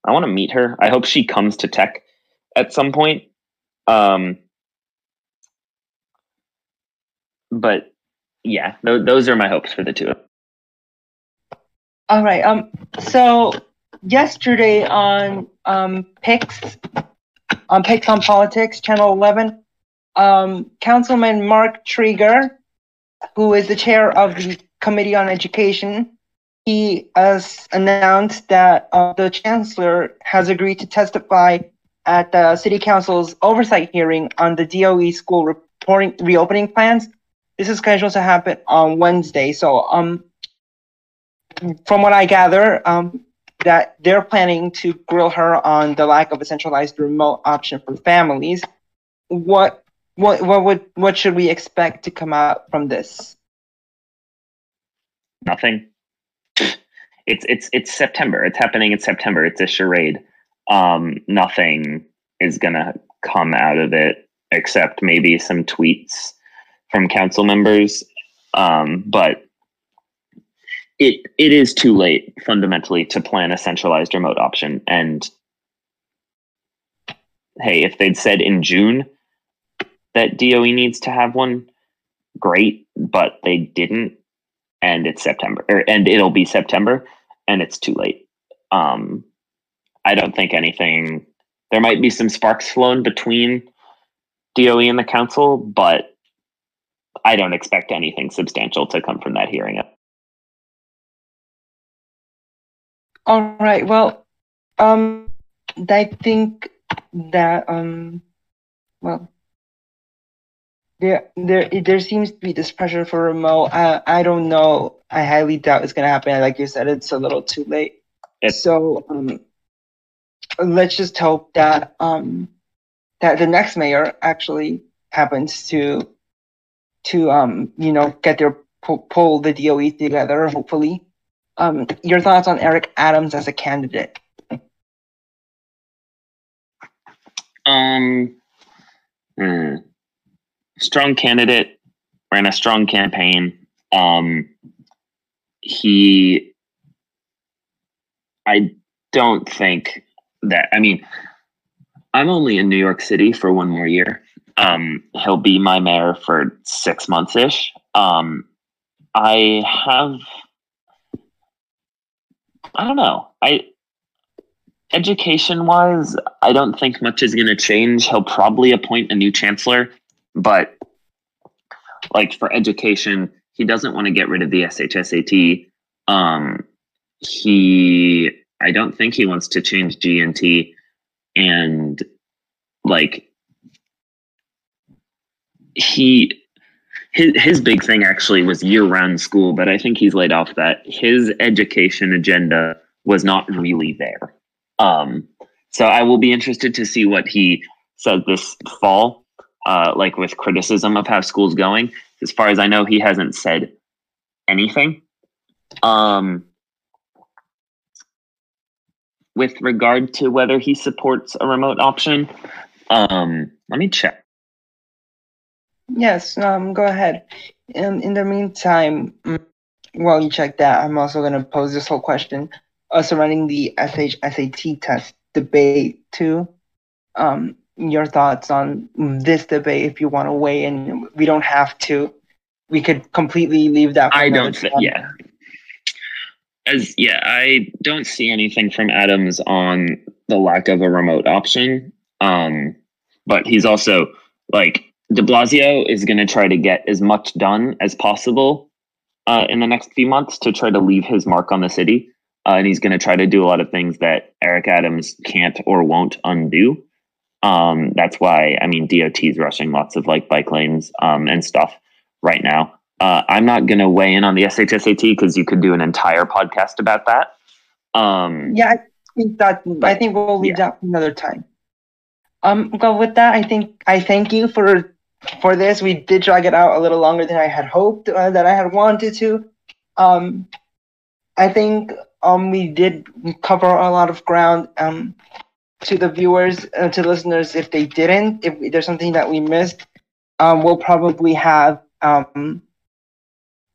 Speaker 5: i want to meet her. I hope she comes to tech at some point. Um, but yeah th- those are my hopes for the two
Speaker 1: all right um so yesterday on um PIX on PIX on politics channel 11 um, Councilman Mark Treyger, who is the chair of the Committee on Education, he has announced that uh, the chancellor has agreed to testify at the city council's oversight hearing on the DOE school reporting reopening plans. This is scheduled to happen on Wednesday. So, um, from what I gather, um, that they're planning to grill her on the lack of a centralized remote option for families. What what what would what should we expect to come out from this?
Speaker 5: Nothing. It's it's it's September. It's happening in September. It's a charade. Um, nothing is gonna come out of it except maybe some tweets from council members. Um, but it it is too late fundamentally to plan a centralized remote option. And hey, if they'd said in June, that DOE needs to have one, great, but they didn't, and it's September, or, and it'll be September, and it's too late. Um, I don't think anything. There might be some sparks flown between DOE and the council, but I don't expect anything substantial to come from that hearing.
Speaker 1: All right. Well, um, I think that um, well, there there there seems to be this pressure for remote. I I don't know. I highly doubt it's gonna happen. Like you said, it's a little too late. So um, let's just hope that um that the next mayor actually happens to to um you know get their pull, pull the DOE together. Hopefully, Um, your thoughts on Eric Adams as a candidate?
Speaker 5: Um, hmm. Strong candidate, ran a strong campaign. Um, he, I don't think that. I mean, I'm only in New York City for one more year. Um, he'll be my mayor for six months ish. Um, I have, I don't know. I education wise, I don't think much is going to change. He'll probably appoint a new chancellor, but like for education, he doesn't want to get rid of the SHSAT. Um, he, I don't think he wants to change GNT, and like he. His, his big thing actually was year round school, but I think he's laid off that. His education agenda was not really there. Um, so I will be interested to see what he says this fall, uh, like with criticism of how school's going. As far as I know, he hasn't said anything. Um, with regard to whether he supports a remote option, um, let me check.
Speaker 1: Yes, um, go ahead. Um, in the meantime, mm, while you check that, I'm also going to pose this whole question uh, surrounding the SHSAT test debate too. Um, your thoughts on this debate if you want to weigh in. We don't have to. We could completely leave that.
Speaker 5: I don't. Th- yeah. As yeah, I don't see anything from Adams on the lack of a remote option. Um, but he's also like De Blasio is going to try to get as much done as possible uh, in the next few months to try to leave his mark on the city uh, and he's going to try to do a lot of things that Eric Adams can't or won't undo. Um, that's why I mean DOT is rushing lots of like bike lanes um, and stuff right now. Uh, I'm not going to weigh in on the SHSAT because you could do an entire podcast about that. Um,
Speaker 1: yeah, I think that I think we'll leave yeah. that for another time. Um, well, with that, I think I thank you for for this. We did drag it out a little longer than I had hoped, uh, that I had wanted to. Um, I think um, we did cover a lot of ground. Um, to the viewers, uh, to listeners, if they didn't, if there's something that we missed, um, we'll probably have um,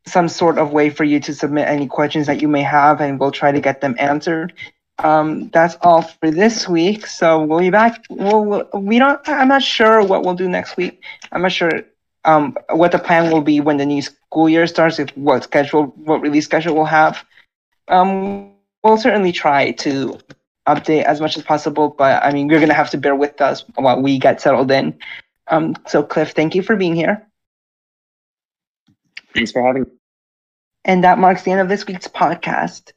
Speaker 1: some sort of way for you to submit any questions that you may have, and we'll try to get them answered. Um, that's all for this week. So we'll be back. We'll, we don't. I'm not sure what we'll do next week. I'm not sure um, what the plan will be when the new school year starts. If what schedule, what release schedule we'll have um, we'll certainly try to update as much as possible, but I mean, you're going to have to bear with us while we get settled in. Um, so, Cliff, thank you for being here.
Speaker 5: Thanks for having me.
Speaker 1: And that marks the end of this week's podcast.